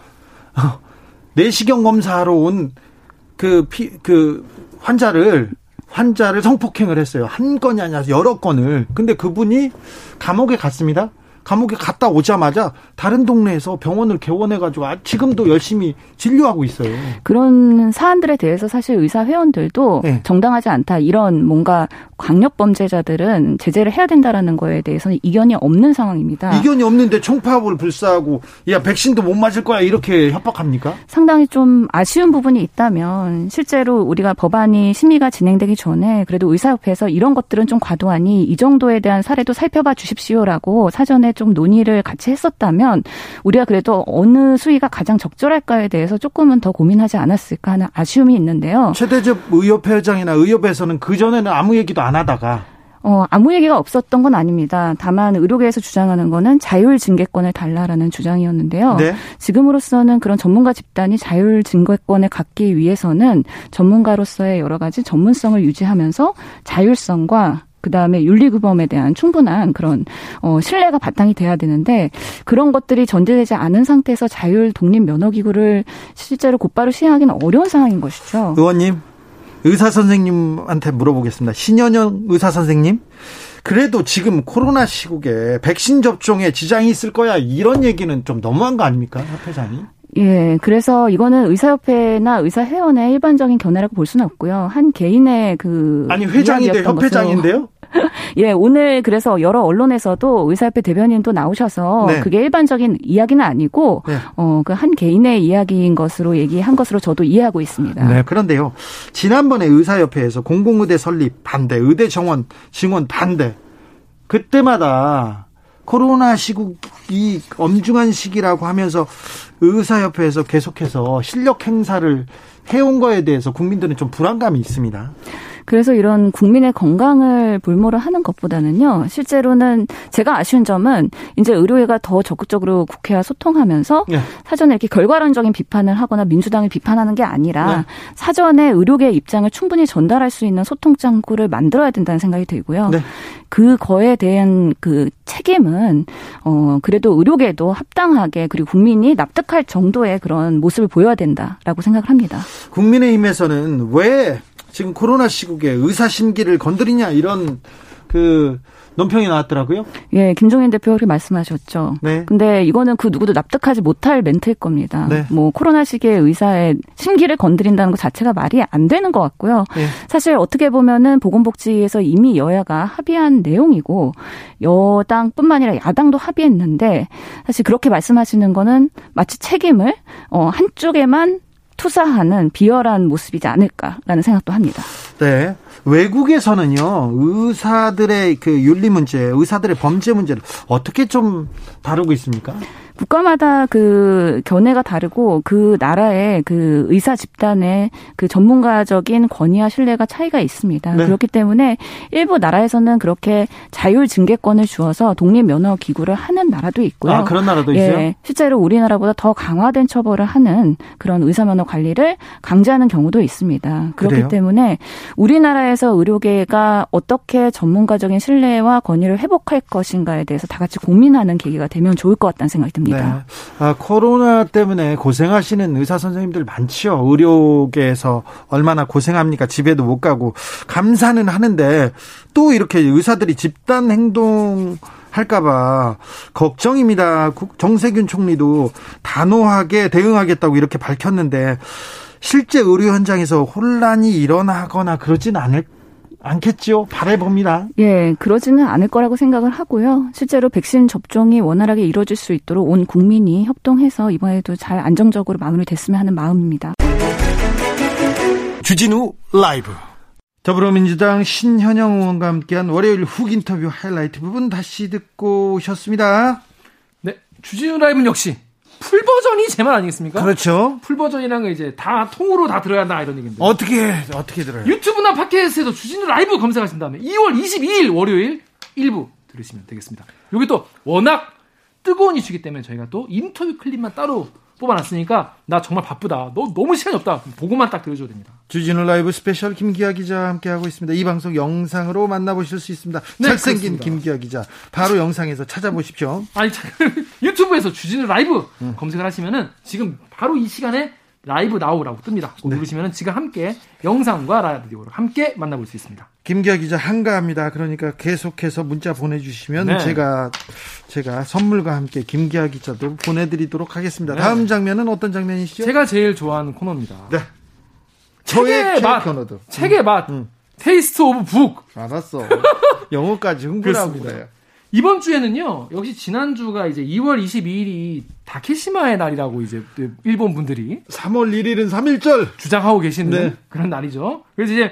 내시경 검사하러 온그 피, 그 환자를 환자를 성폭행을 했어요. 한 건이 아니라 여러 건을. 근데 그분이 감옥에 갔습니다. 감옥에 갔다 오자마자 다른 동네에서 병원을 개원해가지고 아, 지금도 열심히 진료하고 있어요. 그런 사안들에 대해서 사실 의사 회원들도 네. 정당하지 않다 이런 뭔가 강력 범죄자들은 제재를 해야 된다라는 거에 대해서는 이견이 없는 상황입니다. 이견이 없는데 총파업을 불사하고 야 백신도 못 맞을 거야 이렇게 협박합니까? 상당히 좀 아쉬운 부분이 있다면 실제로 우리가 법안이 심의가 진행되기 전에 그래도 의사협회에서 이런 것들은 좀 과도하니 이 정도에 대한 사례도 살펴봐 주십시오라고 사전에 좀 논의를 같이 했었다면 우리가 그래도 어느 수위가 가장 적절할까에 대해서 조금은 더 고민하지 않았을까 하는 아쉬움이 있는데요. 최대접 의협회 회장이나 의협에서는 그 전에는 아무 얘기도 안 하다가 어, 아무 얘기가 없었던 건 아닙니다. 다만 의료계에서 주장하는 거는 자율 징계권을 달라라는 주장이었는데요. 네. 지금으로서는 그런 전문가 집단이 자율 징계권을 갖기 위해서는 전문가로서의 여러 가지 전문성을 유지하면서 자율성과 그 다음에 윤리규범에 대한 충분한 그런 어, 신뢰가 바탕이 돼야 되는데 그런 것들이 전제되지 않은 상태에서 자율 독립 면허 기구를 실제로 곧바로 시행하기는 어려운 상황인 것이죠. 의원님, 의사 선생님한테 물어보겠습니다. 신현영 의사 선생님, 그래도 지금 코로나 시국에 백신 접종에 지장이 있을 거야 이런 얘기는 좀 너무한 거 아닙니까, 협회장이? 예, 그래서 이거는 의사협회나 의사회원의 일반적인 견해라고 볼 수는 없고요. 한 개인의 그 아니 회장인데 협회장인데요? 예, 오늘 그래서 여러 언론에서도 의사협회 대변인도 나오셔서 네. 그게 일반적인 이야기는 아니고 네. 어그 한 개인의 이야기인 것으로 얘기한 것으로 저도 이해하고 있습니다. 네, 그런데요. 지난번에 의사협회에서 공공의대 설립 반대, 의대 정원 증원 반대. 그때마다 코로나 시국이 엄중한 시기라고 하면서 의사협회에서 계속해서 실력 행사를 해온 거에 대해서 국민들은 좀 불안감이 있습니다. 그래서 이런 국민의 건강을 볼모로 하는 것보다는요, 실제로는 제가 아쉬운 점은 이제 의료회가 더 적극적으로 국회와 소통하면서 네. 사전에 이렇게 결과론적인 비판을 하거나 민주당을 비판하는 게 아니라 네. 사전에 의료계 입장을 충분히 전달할 수 있는 소통 창구를 만들어야 된다는 생각이 들고요. 네. 그 거에 대한 그 책임은 어 그래도 의료계도 합당하게 그리고 국민이 납득할 정도의 그런 모습을 보여야 된다라고 생각을 합니다. 국민의힘에서는 왜 지금 코로나 시국에 의사 심기를 건드리냐 이런 그 논평이 나왔더라고요. 예, 김종인 대표 그렇게 말씀하셨죠. 네. 근데 이거는 그 누구도 납득하지 못할 멘트일 겁니다. 네. 뭐 코로나 시기에 의사의 심기를 건드린다는 것 자체가 말이 안 되는 것 같고요. 네. 사실 어떻게 보면은 보건복지에서 이미 여야가 합의한 내용이고 여당뿐만 아니라 야당도 합의했는데 사실 그렇게 말씀하시는 거는 마치 책임을 어 한쪽에만 투사하는 비열한 모습이지 않을까라는 생각도 합니다. 네. 외국에서는요, 의사들의 그 윤리 문제, 의사들의 범죄 문제를 어떻게 좀 다루고 있습니까? 국가마다 그 견해가 다르고 그 나라의 그 의사 집단의 그 전문가적인 권위와 신뢰가 차이가 있습니다. 네. 그렇기 때문에 일부 나라에서는 그렇게 자율 징계권을 주어서 독립 면허 기구를 하는 나라도 있고요. 아, 그런 나라도 예, 있어요? 실제로 우리나라보다 더 강화된 처벌을 하는 그런 의사 면허 관리를 강제하는 경우도 있습니다. 그렇기 그래요? 때문에 우리나라에서 의료계가 어떻게 전문가적인 신뢰와 권위를 회복할 것인가에 대해서 다 같이 고민하는 계기가 되면 좋을 것 같다는 생각이 듭니다. 네. 아, 코로나 때문에 고생하시는 의사 선생님들 많지요. 의료계에서 얼마나 고생합니까? 집에도 못 가고 감사는 하는데 또 이렇게 의사들이 집단 행동 할까봐 걱정입니다. 정세균 총리도 단호하게 대응하겠다고 이렇게 밝혔는데 실제 의료 현장에서 혼란이 일어나거나 그러진 않을 않겠죠. 바래봅니다. 예, 그러지는 않을 거라고 생각을 하고요. 실제로 백신 접종이 원활하게 이루어질 수 있도록 온 국민이 협동해서 이번에도 잘 안정적으로 마무리됐으면 하는 마음입니다. 주진우 라이브. 더불어민주당 신현영 의원과 함께한 월요일 훅 인터뷰 하이라이트 부분 다시 듣고 오셨습니다. 네, 주진우 라이브는 역시 full 버전이 제 맛 아니겠습니까? 그렇죠. full 버전이란 건 이제 다 통으로 다 들어야 한다 이런 얘기인데. 어떻게 어떻게 들어요? 유튜브나 팟캐스트에서 주진우 라이브 검색하신 다음에 2월 22일 월요일 1부 들으시면 되겠습니다. 여기 또 워낙 뜨거운 이슈기 때문에 저희가 또 인터뷰 클립만 따로 뽑아놨으니까 나 정말 바쁘다. 너 너무 시간이 없다. 보고만 딱 들어줘야 됩니다. 주진우 라이브 스페셜 김기아 기자와 함께하고 있습니다. 이 방송 영상으로 만나보실 수 있습니다. 네, 잘생긴 그렇습니다. 김기아 기자. 바로 영상에서 찾아보십시오. 아니, 유튜브에서 주진우 라이브 음. 검색을 하시면은 지금 바로 이 시간에 live now라고 뜹니다. 네. 누르시면 지금 함께 영상과 라디오로 함께 만나볼 수 있습니다. 김기아 기자 한가합니다. 그러니까 계속해서 문자 보내주시면 네. 제가 제가 선물과 함께 김기아 기자도 보내드리도록 하겠습니다. 네. 다음 장면은 어떤 장면이시죠? 제가 제일 좋아하는 코너입니다. 네. 책의 맛 코너도. 책의 음. 맛. 음. taste of book. 알았어. 영어까지 흥분합니다. 이번 주에는요, 역시 지난주가 이제 2월 22일이 다케시마의 날이라고 이제 일본 분들이 3월 1일은 3일절 주장하고 계시는 네. 그런 날이죠. 그래서 이제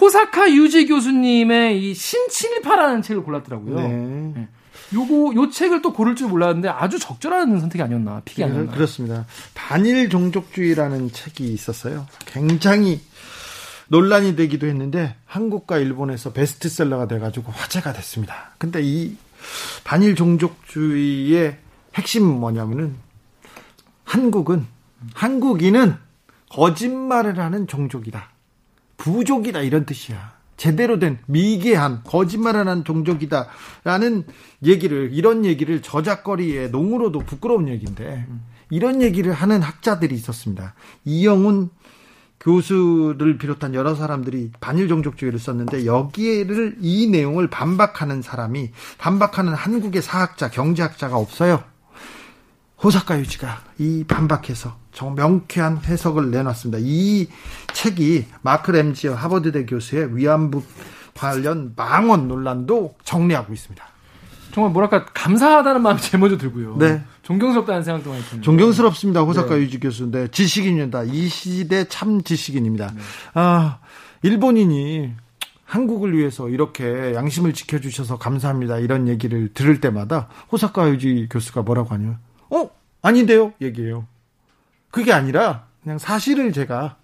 호사카 유지 교수님의 이 신친일파라는 책을 골랐더라고요. 네. 네. 요거 요 책을 또 고를 줄 몰랐는데 아주 적절한 선택이 아니었나 픽이 네, 아니었나 그렇습니다. 반일 종족주의라는 책이 있었어요. 굉장히 논란이 되기도 했는데 한국과 일본에서 베스트셀러가 돼가지고 화제가 됐습니다. 근데 이 반일 종족주의의 핵심 뭐냐면은 한국은 한국인은 거짓말을 하는 종족이다. 부족이다 이런 뜻이야. 제대로 된 미개한 거짓말을 하는 종족이다라는 얘기를 이런 얘기를 저작거리에 농으로도 부끄러운 얘기인데 이런 얘기를 하는 학자들이 있었습니다. 이영훈 교수를 비롯한 여러 사람들이 반일 종족주의를 썼는데 여기에를 이 내용을 반박하는 사람이 반박하는 한국의 사학자 경제학자가 없어요. 호사카 유지가 이 반박해서 정 명쾌한 해석을 내놨습니다. 이 책이 마크 램지어 하버드대 교수의 위안부 관련 망언 논란도 정리하고 있습니다. 정말 뭐랄까 감사하다는 마음이 제일 먼저 들고요. 네. 존경스럽다는 생각도 많이 듭니다. 존경스럽습니다. 호사카 네. 유지 교수인데 지식인입니다. 이 시대 참 지식인입니다. 네. 아 일본인이 한국을 위해서 이렇게 양심을 지켜주셔서 감사합니다. 이런 얘기를 들을 때마다 호사카 유지 교수가 뭐라고 하냐면 어 아닌데요 얘기해요. 그게 아니라 그냥 사실을 제가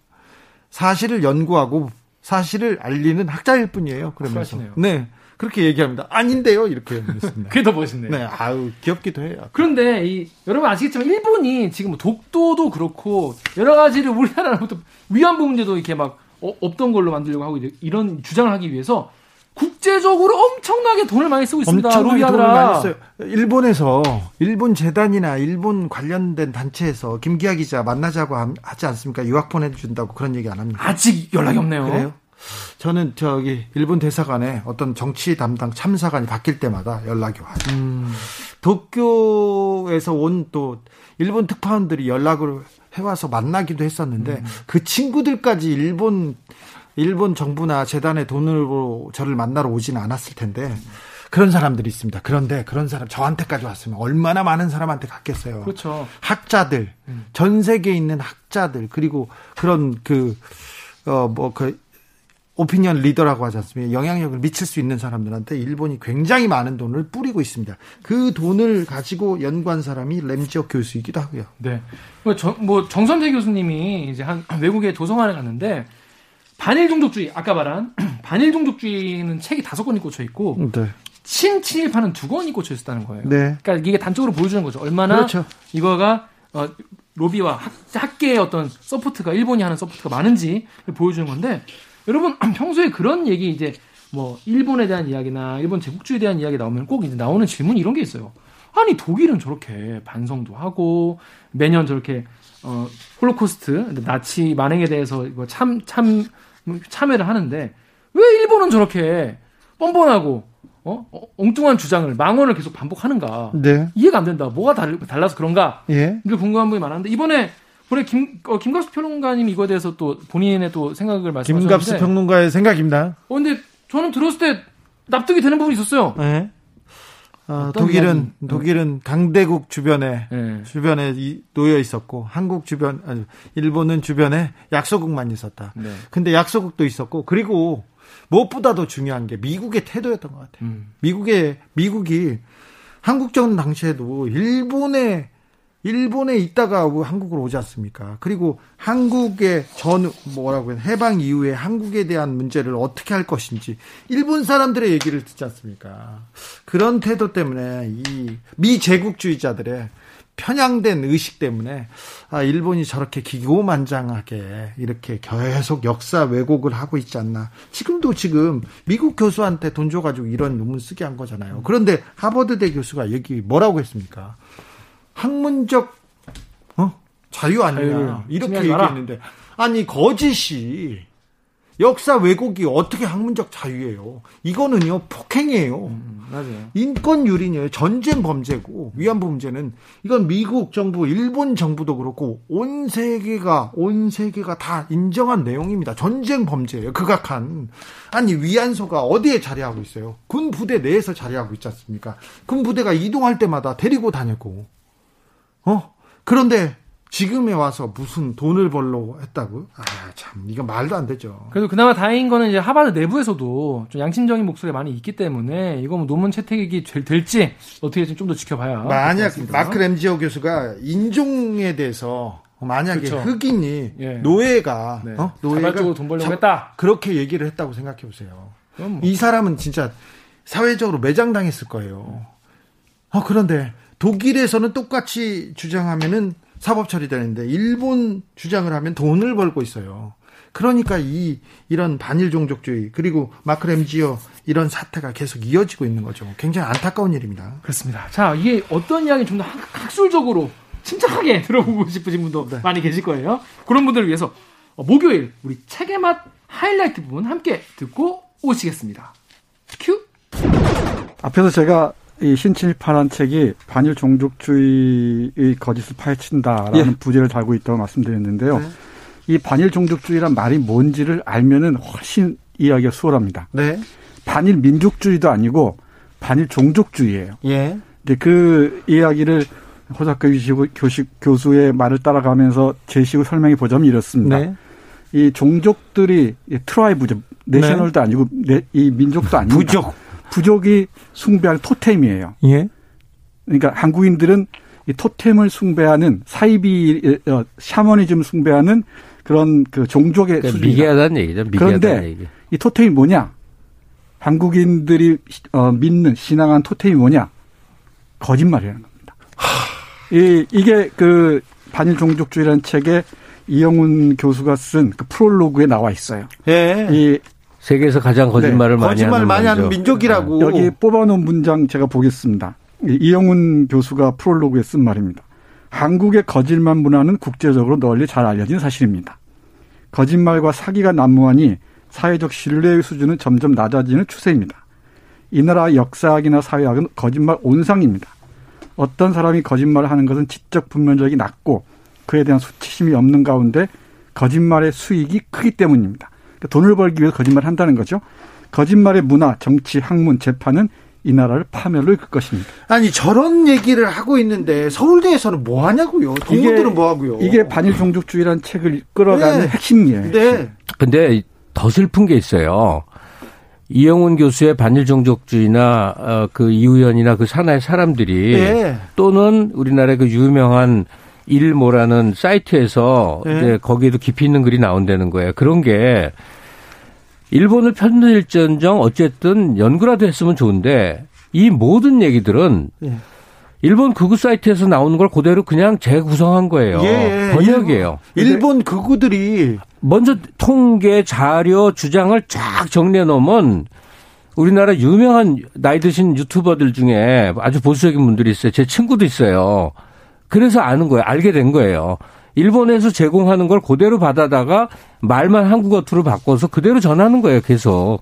사실을 연구하고 사실을 알리는 학자일 뿐이에요. 그러면서 그러시네요. 네. 그렇게 얘기합니다. 아닌데요? 이렇게 했습니다. 그게 더 멋있네요. 네, 아유, 귀엽기도 해요. 그런데, 이, 여러분 아시겠지만, 일본이 지금 뭐 독도도 그렇고, 여러 가지를 우리나라부터 위안부 문제도 이렇게 막, 어, 없던 걸로 만들려고 하고, 이런 주장을 하기 위해서, 국제적으로 엄청나게 돈을 많이 쓰고 있습니다. 엄청나게 돈을 많이 써요. 일본에서 일본 재단이나 일본 관련된 단체에서 김기아 기자 만나자고 하지 않습니까? 유학 보내준다고 그런 얘기 안 합니까? 아직 연락이 없네요. 그래요? 저는 저기 일본 대사관에 어떤 정치 담당 참사관이 바뀔 때마다 연락이 와요. 음. 도쿄에서 온 또 일본 특파원들이 연락을 해와서 만나기도 했었는데 음. 그 친구들까지 일본 일본 정부나 재단의 돈으로 저를 만나러 오지는 않았을 텐데 그런 사람들이 있습니다. 그런데 그런 사람 저한테까지 왔으면 얼마나 많은 사람한테 갔겠어요. 그렇죠. 학자들, 음. 전 세계에 있는 학자들 그리고 그런 그 어 뭐그 오피니언 리더라고 하지 않습니까? 영향력을 미칠 수 있는 사람들한테 일본이 굉장히 많은 돈을 뿌리고 있습니다. 그 돈을 가지고 연구한 사람이 램지어 교수이기도 하고요. 네. 뭐, 정, 뭐 정선재 교수님이 이제 한 외국의 도서관에 갔는데 반일 종족주의 아까 말한 반일 종족주의는 책이 다섯 권이 꽂혀 있고 네. 친친일파는 두 권이 꽂혀 있었다는 거예요. 네. 그러니까 이게 단적으로 보여주는 거죠. 얼마나 그렇죠. 이거가 어, 로비와 학, 학계의 어떤 support가 일본이 하는 support가 많은지 보여주는 건데 여러분 평소에 그런 얘기 이제 뭐 일본에 대한 이야기나 일본 제국주의에 대한 이야기 나오면 꼭 이제 나오는 질문이 이런 게 있어요. 아니 독일은 저렇게 반성도 하고 매년 저렇게 어 홀로코스트 나치 만행에 대해서 이거 참참 참여를 하는데 왜 일본은 저렇게 뻔뻔하고 어? 어? 엉뚱한 주장을 망언을 계속 반복하는가? 네. 이해가 안 된다. 뭐가 달, 달라서 그런가? 예. 이게 궁금한 분이 많았는데 이번에 본래 김 어, 김갑수 평론가님 이거에 대해서 또 본인의 또 생각을 말씀하셨는데 김갑수 평론가의 생각입니다. 어 근데 저는 들었을 때 납득이 되는 부분이 있었어요. 네. 어, 독일은 이야기? 독일은 강대국 주변에 네. 주변에 놓여 있었고 한국 주변 아니 일본은 주변에 약소국만 있었다. 네. 근데 약소국도 있었고 그리고 무엇보다도 중요한 게 미국의 태도였던 것 같아요. 음. 미국의 미국이 한국전 당시에도 일본의 일본에 있다가 한국으로 오지 않습니까? 그리고 한국의 전 뭐라고 해야 해방 이후에 한국에 대한 문제를 어떻게 할 것인지 일본 사람들의 얘기를 듣지 않습니까? 그런 태도 때문에 이 미제국주의자들의 편향된 의식 때문에 아 일본이 저렇게 기고만장하게 이렇게 계속 역사 왜곡을 하고 있지 않나. 지금도 지금 미국 교수한테 돈 줘가지고 이런 논문 쓰게 한 거잖아요. 그런데 하버드대 교수가 여기 뭐라고 했습니까? 학문적 어? 자유 아니냐 이렇게 얘기했는데 아니 거짓이 역사 왜곡이 어떻게 학문적 자유예요? 이거는요 폭행이에요. 음, 맞아요. 인권 유린이에요. 전쟁 범죄고 위안부 문제는 이건 미국 정부, 일본 정부도 그렇고 온 세계가 온 세계가 다 인정한 내용입니다. 전쟁 범죄예요. 극악한 아니 위안소가 어디에 자리하고 있어요? 군 부대 내에서 자리하고 있지 않습니까? 군 부대가 이동할 때마다 데리고 다녔고 어? 그런데 지금에 와서 무슨 돈을 벌려고 했다고? 아, 참, 이거 말도 안 되죠. 그래도 그나마 다행인 거는 이제 하바드 내부에서도 좀 양심적인 목소리가 많이 있기 때문에 이거 뭐 논문 채택이 될 지 어떻게 좀 더 지켜봐야. 만약 마크 램지오 교수가 인종에 대해서 만약에 그렇죠. 흑인이 예. 노예가 네. 어? 노예가 돈 벌려고 했다. 그렇게 얘기를 했다고 생각해 보세요. 뭐. 이 사람은 진짜 사회적으로 매장당했을 거예요. 어, 그런데 독일에서는 똑같이 주장하면은 사법 처리되는데 일본 주장을 하면 돈을 벌고 있어요. 그러니까 이 이런 반일 종족주의 그리고 마크 램지어 이런 사태가 계속 이어지고 있는 거죠. 굉장히 안타까운 일입니다. 그렇습니다. 자, 이게 어떤 이야기 좀 더 학술적으로 침착하게 들어보고 싶으신 분도 네. 많이 계실 거예요. 그런 분들을 위해서 목요일 우리 책의 맛 하이라이트 부분 함께 듣고 오시겠습니다. 큐. 앞에서 제가 이 신칠파란 책이 반일 종족주의의 거짓을 파헤친다라는 예. 부제를 달고 있다고 말씀드렸는데요. 네. 이 반일 종족주의란 말이 뭔지를 알면은 훨씬 이야기가 수월합니다. 네. 반일 민족주의도 아니고 반일 종족주의예요. 예. 근데 그 이야기를 호사카 유지 교, 교수의 말을 따라가면서 제시고 설명해 보자면 이렇습니다. 네. 이 종족들이 tribe죠. national도 네. 아니고 이 민족도 아니고 부족. 부족이 숭배하는 토템이에요. 예. 그러니까 한국인들은 이 토템을 숭배하는 사이비 어, 샤머니즘 숭배하는 그런 그 종족의 그러니까 미개하다는 얘기죠. 미개하다는 그런데 얘기. 이 토템이 뭐냐? 한국인들이 어, 믿는 신앙한 토템이 뭐냐? 거짓말이라는 겁니다. 이 이게 그 반일 종족주의라는 책에 이영훈 교수가 쓴 그 프롤로그에 나와 있어요. 예. 이 세계에서 가장 거짓말을 네. 많이 거짓말 하는 많이 하는 민족이라고. 여기 뽑아놓은 문장 제가 보겠습니다. 이영훈 교수가 프롤로그에 쓴 말입니다. 한국의 거짓말 문화는 국제적으로 널리 잘 알려진 사실입니다. 거짓말과 사기가 난무하니 사회적 신뢰의 수준은 점점 낮아지는 추세입니다. 이 나라 역사학이나 사회학은 거짓말 온상입니다. 어떤 사람이 거짓말을 하는 것은 지적 분별력이 낮고 그에 대한 수치심이 없는 가운데 거짓말의 수익이 크기 때문입니다. 그러니까 돈을 벌기 위해서 거짓말을 한다는 거죠. 거짓말의 문화, 정치, 학문, 재판은 이 나라를 파멸로 이끌 것입니다. 아니 저런 얘기를 하고 있는데 서울대에서는 뭐 하냐고요? 동문들은 뭐 하고요? 이게 반일 종족주의라는 책을 끌어가는 네. 핵심이에요. 네. 근데 더 슬픈 게 있어요. 이영훈 교수의 반일 종족주의나 어, 그 이우연이나 그 산하의 사람들이 네. 또는 우리나라의 그 유명한 일모라는 사이트에서 네. 이제 거기에도 깊이 있는 글이 나온다는 거예요. 그런 게 일본을 편들일전정 어쨌든 연구라도 했으면 좋은데 이 모든 얘기들은 네. 일본 극우 사이트에서 나오는 걸 그대로 그냥 재구성한 거예요. 예, 예. 번역이에요. 일본 극우들이 먼저 통계, 자료, 주장을 쫙 정리해 놓으면 우리나라 유명한 나이 드신 유튜버들 중에 아주 보수적인 분들이 있어요. 제 친구도 있어요. 그래서 아는 거예요. 알게 된 거예요. 일본에서 제공하는 걸 그대로 받아다가 말만 한국어 투로 바꿔서 그대로 전하는 거예요. 계속.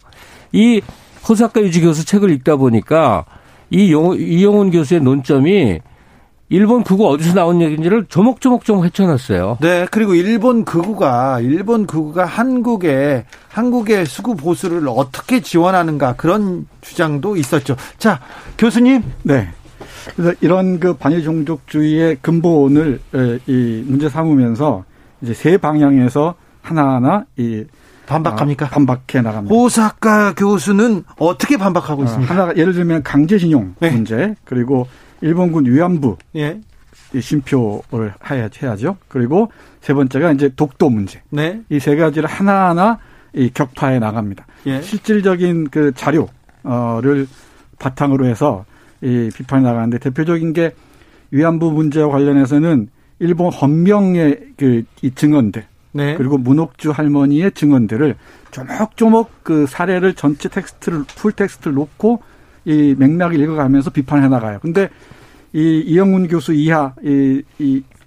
이 호사카 유지 교수 책을 읽다 보니까 이 이영훈 교수의 논점이 일본 극우 어디서 나온 얘기인지를 조목조목 좀 헤쳐놨어요. 네, 그리고 일본 극우가 일본 극우가 한국에 한국의 수구 보수를 어떻게 지원하는가 그런 주장도 있었죠. 자, 교수님. 네. 그래서 이런 그 반일 종족주의의 근본을 이 문제 삼으면서 이제 세 방향에서 하나하나 이 반박합니까? 아, 반박해 나갑니다. 호사카 교수는 어떻게 반박하고 어, 있습니까? 하나가 예를 들면 강제징용 네. 문제 그리고 일본군 위안부 예. 심표를 해야죠. 그리고 세 번째가 이제 독도 문제. 네. 이 세 가지를 하나하나 이 격파해 나갑니다. 예. 실질적인 그 자료를 바탕으로 해서 이 비판이 나가는데 대표적인 게 위안부 문제와 관련해서는 일본 헌병의 그 이 증언들 네. 그리고 문옥주 할머니의 증언들을 조목조목 그 사례를 전체 텍스트를 full 텍스트를 놓고 이 맥락을 읽어가면서 비판해 나가요. 근데 이 이영훈 교수 이하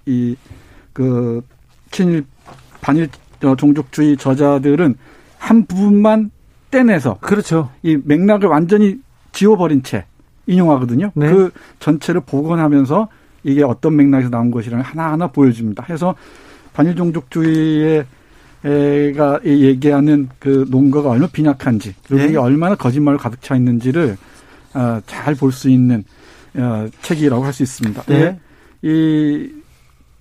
이이이그 친일 반일 종족주의 저자들은 한 부분만 떼내서 그렇죠. 이 맥락을 완전히 지워버린 채 인용하거든요. 네. 그 전체를 복원하면서 이게 어떤 맥락에서 나온 것이라는 하나하나 보여줍니다. 해서 반일 종족주의의 가 얘기하는 그 논거가 얼마나 빈약한지 그리고 네. 이게 얼마나 거짓말로 가득 차 있는지를 어, 잘 볼 수 있는 어, 책이라고 할 수 있습니다. 네. 이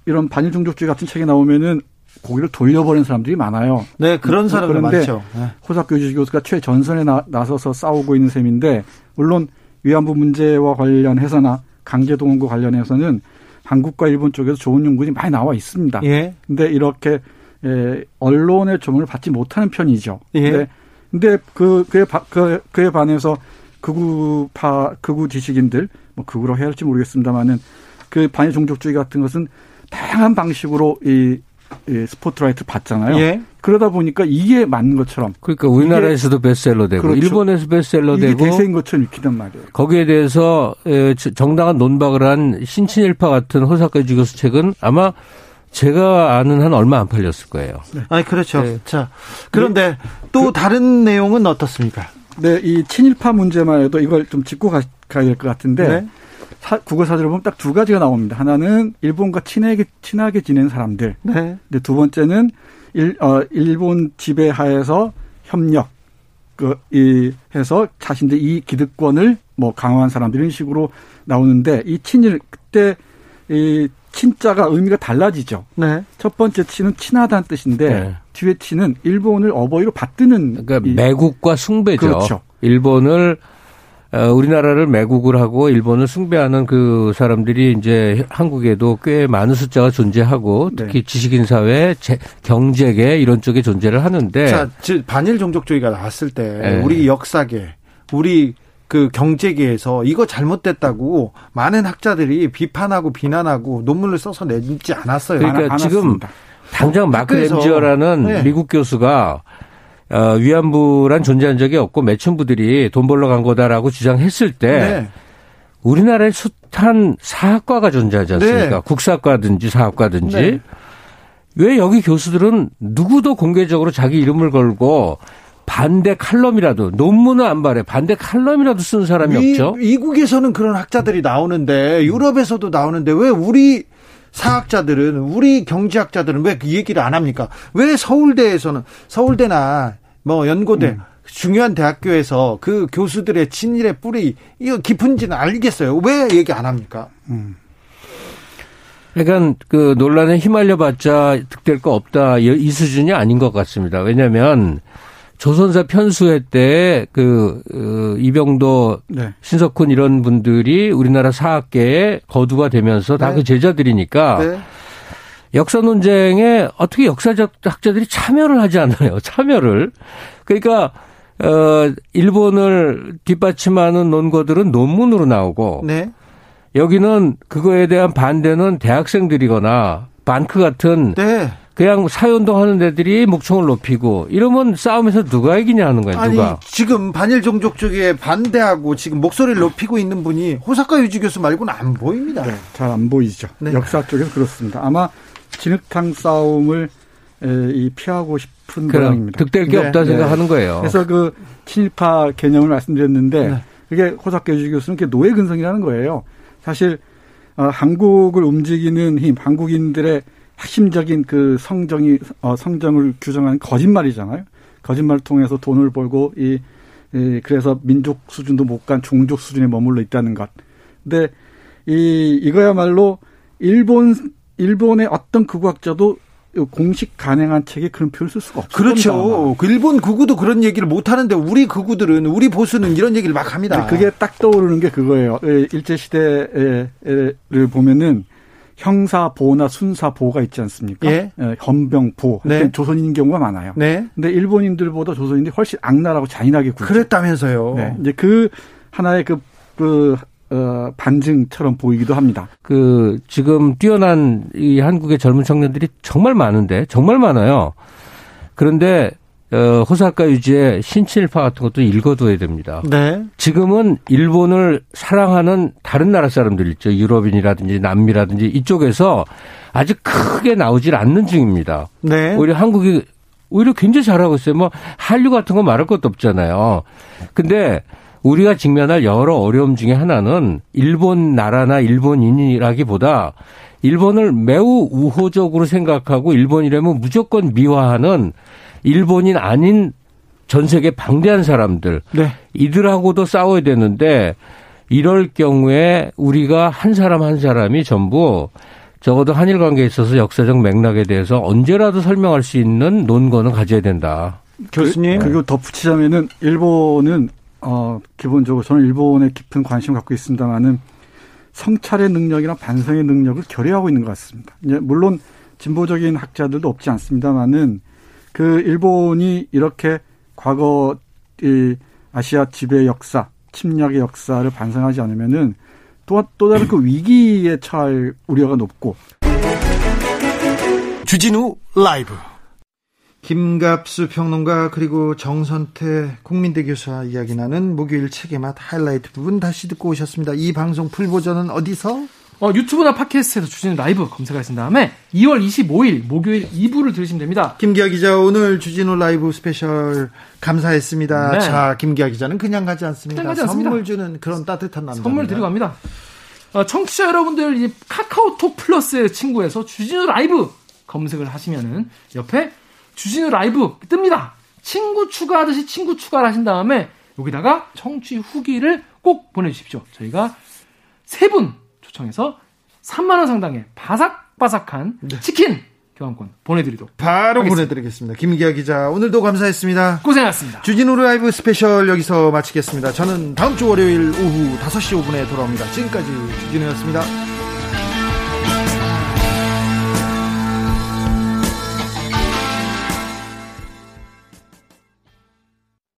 이런 반일 종족주의 같은 책이 나오면은 고기를 돌려버리는 사람들이 많아요. 네, 그런 사람들 많죠. 네. 호사교 교수가 최전선에 나, 나서서 싸우고 있는 셈인데 물론 위안부 문제와 관련해서나 강제동원과 관련해서는 한국과 일본 쪽에서 좋은 연구들이 많이 나와 있습니다. 예. 근데 이렇게 예, 언론의 조명을 받지 못하는 편이죠. 예. 근데, 근데 그 그에 바, 그, 그에 반해서 극우파 극우 지식인들 뭐 극우로 해야 할지 모르겠습니다만은 그 반일 종족주의 같은 것은 다양한 방식으로 이, 이 스포트라이트 받잖아요. 예. 그러다 보니까 이게 맞는 것처럼. 그러니까 우리나라에서도 베스트셀러 되고 그렇죠. 일본에서 베스트셀러 되고 대세인 것처럼 읽히단 말이에요. 거기에 대해서 정당한 논박을 한 신친일파 같은 호사카 주교수 책은 아마 제가 아는 한 얼마 안 팔렸을 거예요. 네. 아니 그렇죠. 네. 자 그런데 네. 또 그, 다른 내용은 어떻습니까? 네, 이 친일파 문제만 해도 이걸 좀 짚고 가, 가야 될 것 같은데 네. 사, 국어 사전을 보면 딱 두 가지가 나옵니다. 하나는 일본과 친하게 친하게 지낸 사람들. 네. 근데 두 번째는 일, 어, 일본 지배하에서 협력 그, 이, 해서 자신들 이 기득권을 뭐 강화한 사람들 이런 식으로 나오는데 이 친일 그때 이 친자가 의미가 달라지죠. 네. 첫 번째 친은 친하다는 뜻인데 네. 뒤에 친은 일본을 어버이로 받드는 그러니까 매국과 숭배죠. 그렇죠. 일본을 어, 우리나라를 매국을 하고 일본을 숭배하는 그 사람들이 이제 한국에도 꽤 많은 숫자가 존재하고 네. 특히 네. 지식인 사회, 경제계 이런 쪽에 존재를 하는데 자, 반일 종족주의가 나왔을 때 네. 우리 역사계, 우리 그 경제계에서 이거 잘못됐다고 많은 학자들이 비판하고 비난하고 논문을 써서 내지 않았어요. 그러니까 지금 당장 마크 램지어라는 네. 미국 교수가 어, 위안부란 존재한 적이 없고 매춘부들이 돈 벌러 간 거다라고 주장했을 때 네. 우리나라에 숱한 사학과가 존재하지 않습니까? 네. 국사과든지 사학과든지 네. 왜 여기 교수들은 누구도 공개적으로 자기 이름을 걸고 반대 칼럼이라도 논문을 안 발해 반대 칼럼이라도 쓴 사람이 미, 없죠. 미국에서는 그런 학자들이 나오는데 유럽에서도 나오는데 왜 우리 사학자들은 우리 경제학자들은 왜 그 얘기를 안 합니까? 왜 서울대에서는 서울대나 뭐 연고대 음. 중요한 대학교에서 그 교수들의 친일의 뿌리 이거 깊은지는 알겠어요. 왜 얘기 안 합니까? 음. 그러니까 그 논란에 휘말려봤자 득될 거 없다 이 수준이 아닌 것 같습니다. 왜냐하면 조선사 편수회 때그 어, 이병도 네. 신석훈 이런 분들이 우리나라 사학계에 거두가 되면서 다그 네. 제자들이니까 네. 역사 논쟁에 어떻게 역사적 학자들이 참여를 하지 않아요. 참여를. 그러니까 어 일본을 뒷받침하는 논거들은 논문으로 나오고 네. 여기는 그거에 대한 반대는 대학생들이거나 반크 같은 네. 그냥 사회운동 하는 애들이 목청을 높이고 이러면 싸움에서 누가 이기냐 하는 거예요. 아니, 누가. 지금 반일 종족 쪽에 반대하고 지금 목소리를 높이고 있는 분이 호사카 유지 교수 말고는 안 보입니다. 네, 잘안 보이죠. 네. 역사 쪽에서 그렇습니다. 아마 진흙탕 싸움을 이 피하고 싶은 모양입니다. 득될 게 네. 없다 생각하는 거예요. 그래서 그 친일파 개념을 말씀드렸는데 네. 그게 호사카 유지 교수는 노예 근성이라는 거예요. 사실 어, 한국을 움직이는 힘, 한국인들의 핵심적인 그 성정이 어, 성정을 규정하는 거짓말이잖아요. 거짓말을 통해서 돈을 벌고 이, 이 그래서 민족 수준도 못 간 종족 수준에 머물러 있다는 것. 근데 이 이거야말로 일본 일본의 어떤 극우학자도 공식 가능한 책에 그런 표현을 쓸 수가 없어요. 그렇죠. 그 일본 극우도 그런 얘기를 못 하는데 우리 극우들은 우리 보수는 이런 얘기를 막 합니다. 그게 딱 떠오르는 게 그거예요. 예, 일제 시대를 보면은 형사 보나 순사 보가 있지 않습니까? 예. 예 헌병 보. 네. 조선인 경우가 많아요. 네. 근데 일본인들보다 조선인들이 훨씬 악랄하고 잔인하게 굴죠. 그랬다면서요. 네. 이제 그 하나의 그, 그, 어, 반증처럼 보이기도 합니다. 그, 지금 뛰어난 이 한국의 젊은 청년들이 정말 많은데, 정말 많아요. 그런데 어, 호사카 유지의 신친일파 같은 것도 읽어둬야 됩니다. 네. 지금은 일본을 사랑하는 다른 나라 사람들 있죠. 유럽인이라든지 남미라든지 이쪽에서 아직 크게 나오질 않는 중입니다. 네. 오히려 한국이 오히려 굉장히 잘하고 있어요. 뭐 한류 같은 거 말할 것도 없잖아요. 근데 우리가 직면할 여러 어려움 중에 하나는 일본 나라나 일본인이라기보다 일본을 매우 우호적으로 생각하고 일본이라면 무조건 미화하는 일본인 아닌 전 세계 방대한 사람들 네. 이들하고도 싸워야 되는데 이럴 경우에 우리가 한 사람 한 사람이 전부 적어도 한일 관계에 있어서 역사적 맥락에 대해서 언제라도 설명할 수 있는 논거는 가져야 된다. 교수님. 그리고 덧붙이자면은 일본은 어 기본적으로 저는 일본에 깊은 관심 을 갖고 있습니다만은 성찰의 능력이나 반성의 능력을 결여하고 있는 것 같습니다. 물론 진보적인 학자들도 없지 않습니다만은 그 일본이 이렇게 과거 이 아시아 지배 역사, 침략의 역사를 반성하지 않으면은 또, 또 다른 그 위기에 처할 우려가 높고. 주진우 라이브. 김갑수 평론가 그리고 정선태 국민대 교수와 이야기 나는 목요일 책의 맛 하이라이트 부분 다시 듣고 오셨습니다. 이 방송 full 버전은 어디서? 어, 유튜브나 팟캐스트에서 주진우 라이브 검색하신 다음에 2월 25일 목요일 2부를 들으시면 됩니다. 김기아 기자 오늘 주진우 라이브 스페셜 감사했습니다. 네. 자, 김기아 기자는 그냥 가지 않습니다. 그냥 가지 않습니다. 선물 주는 그런 따뜻한 남자. 선물 드리고 갑니다. 어, 청취자 여러분들 이 카카오톡 플러스 친구에서 주진우 라이브 검색을 하시면은 옆에 주진우 라이브 뜹니다. 친구 추가하듯이 친구 추가를 하신 다음에 여기다가 청취 후기를 꼭 보내주십시오. 저희가 세분 초청해서 3만 원 상당의 바삭바삭한 네. 치킨 교환권 보내드리도록 바로 하겠습니다. 보내드리겠습니다. 김기아 기자 오늘도 감사했습니다. 고생하셨습니다. 주진우 라이브 스페셜 여기서 마치겠습니다. 저는 다음 주 월요일 오후 5시 5분에 돌아옵니다. 지금까지 주진우였습니다.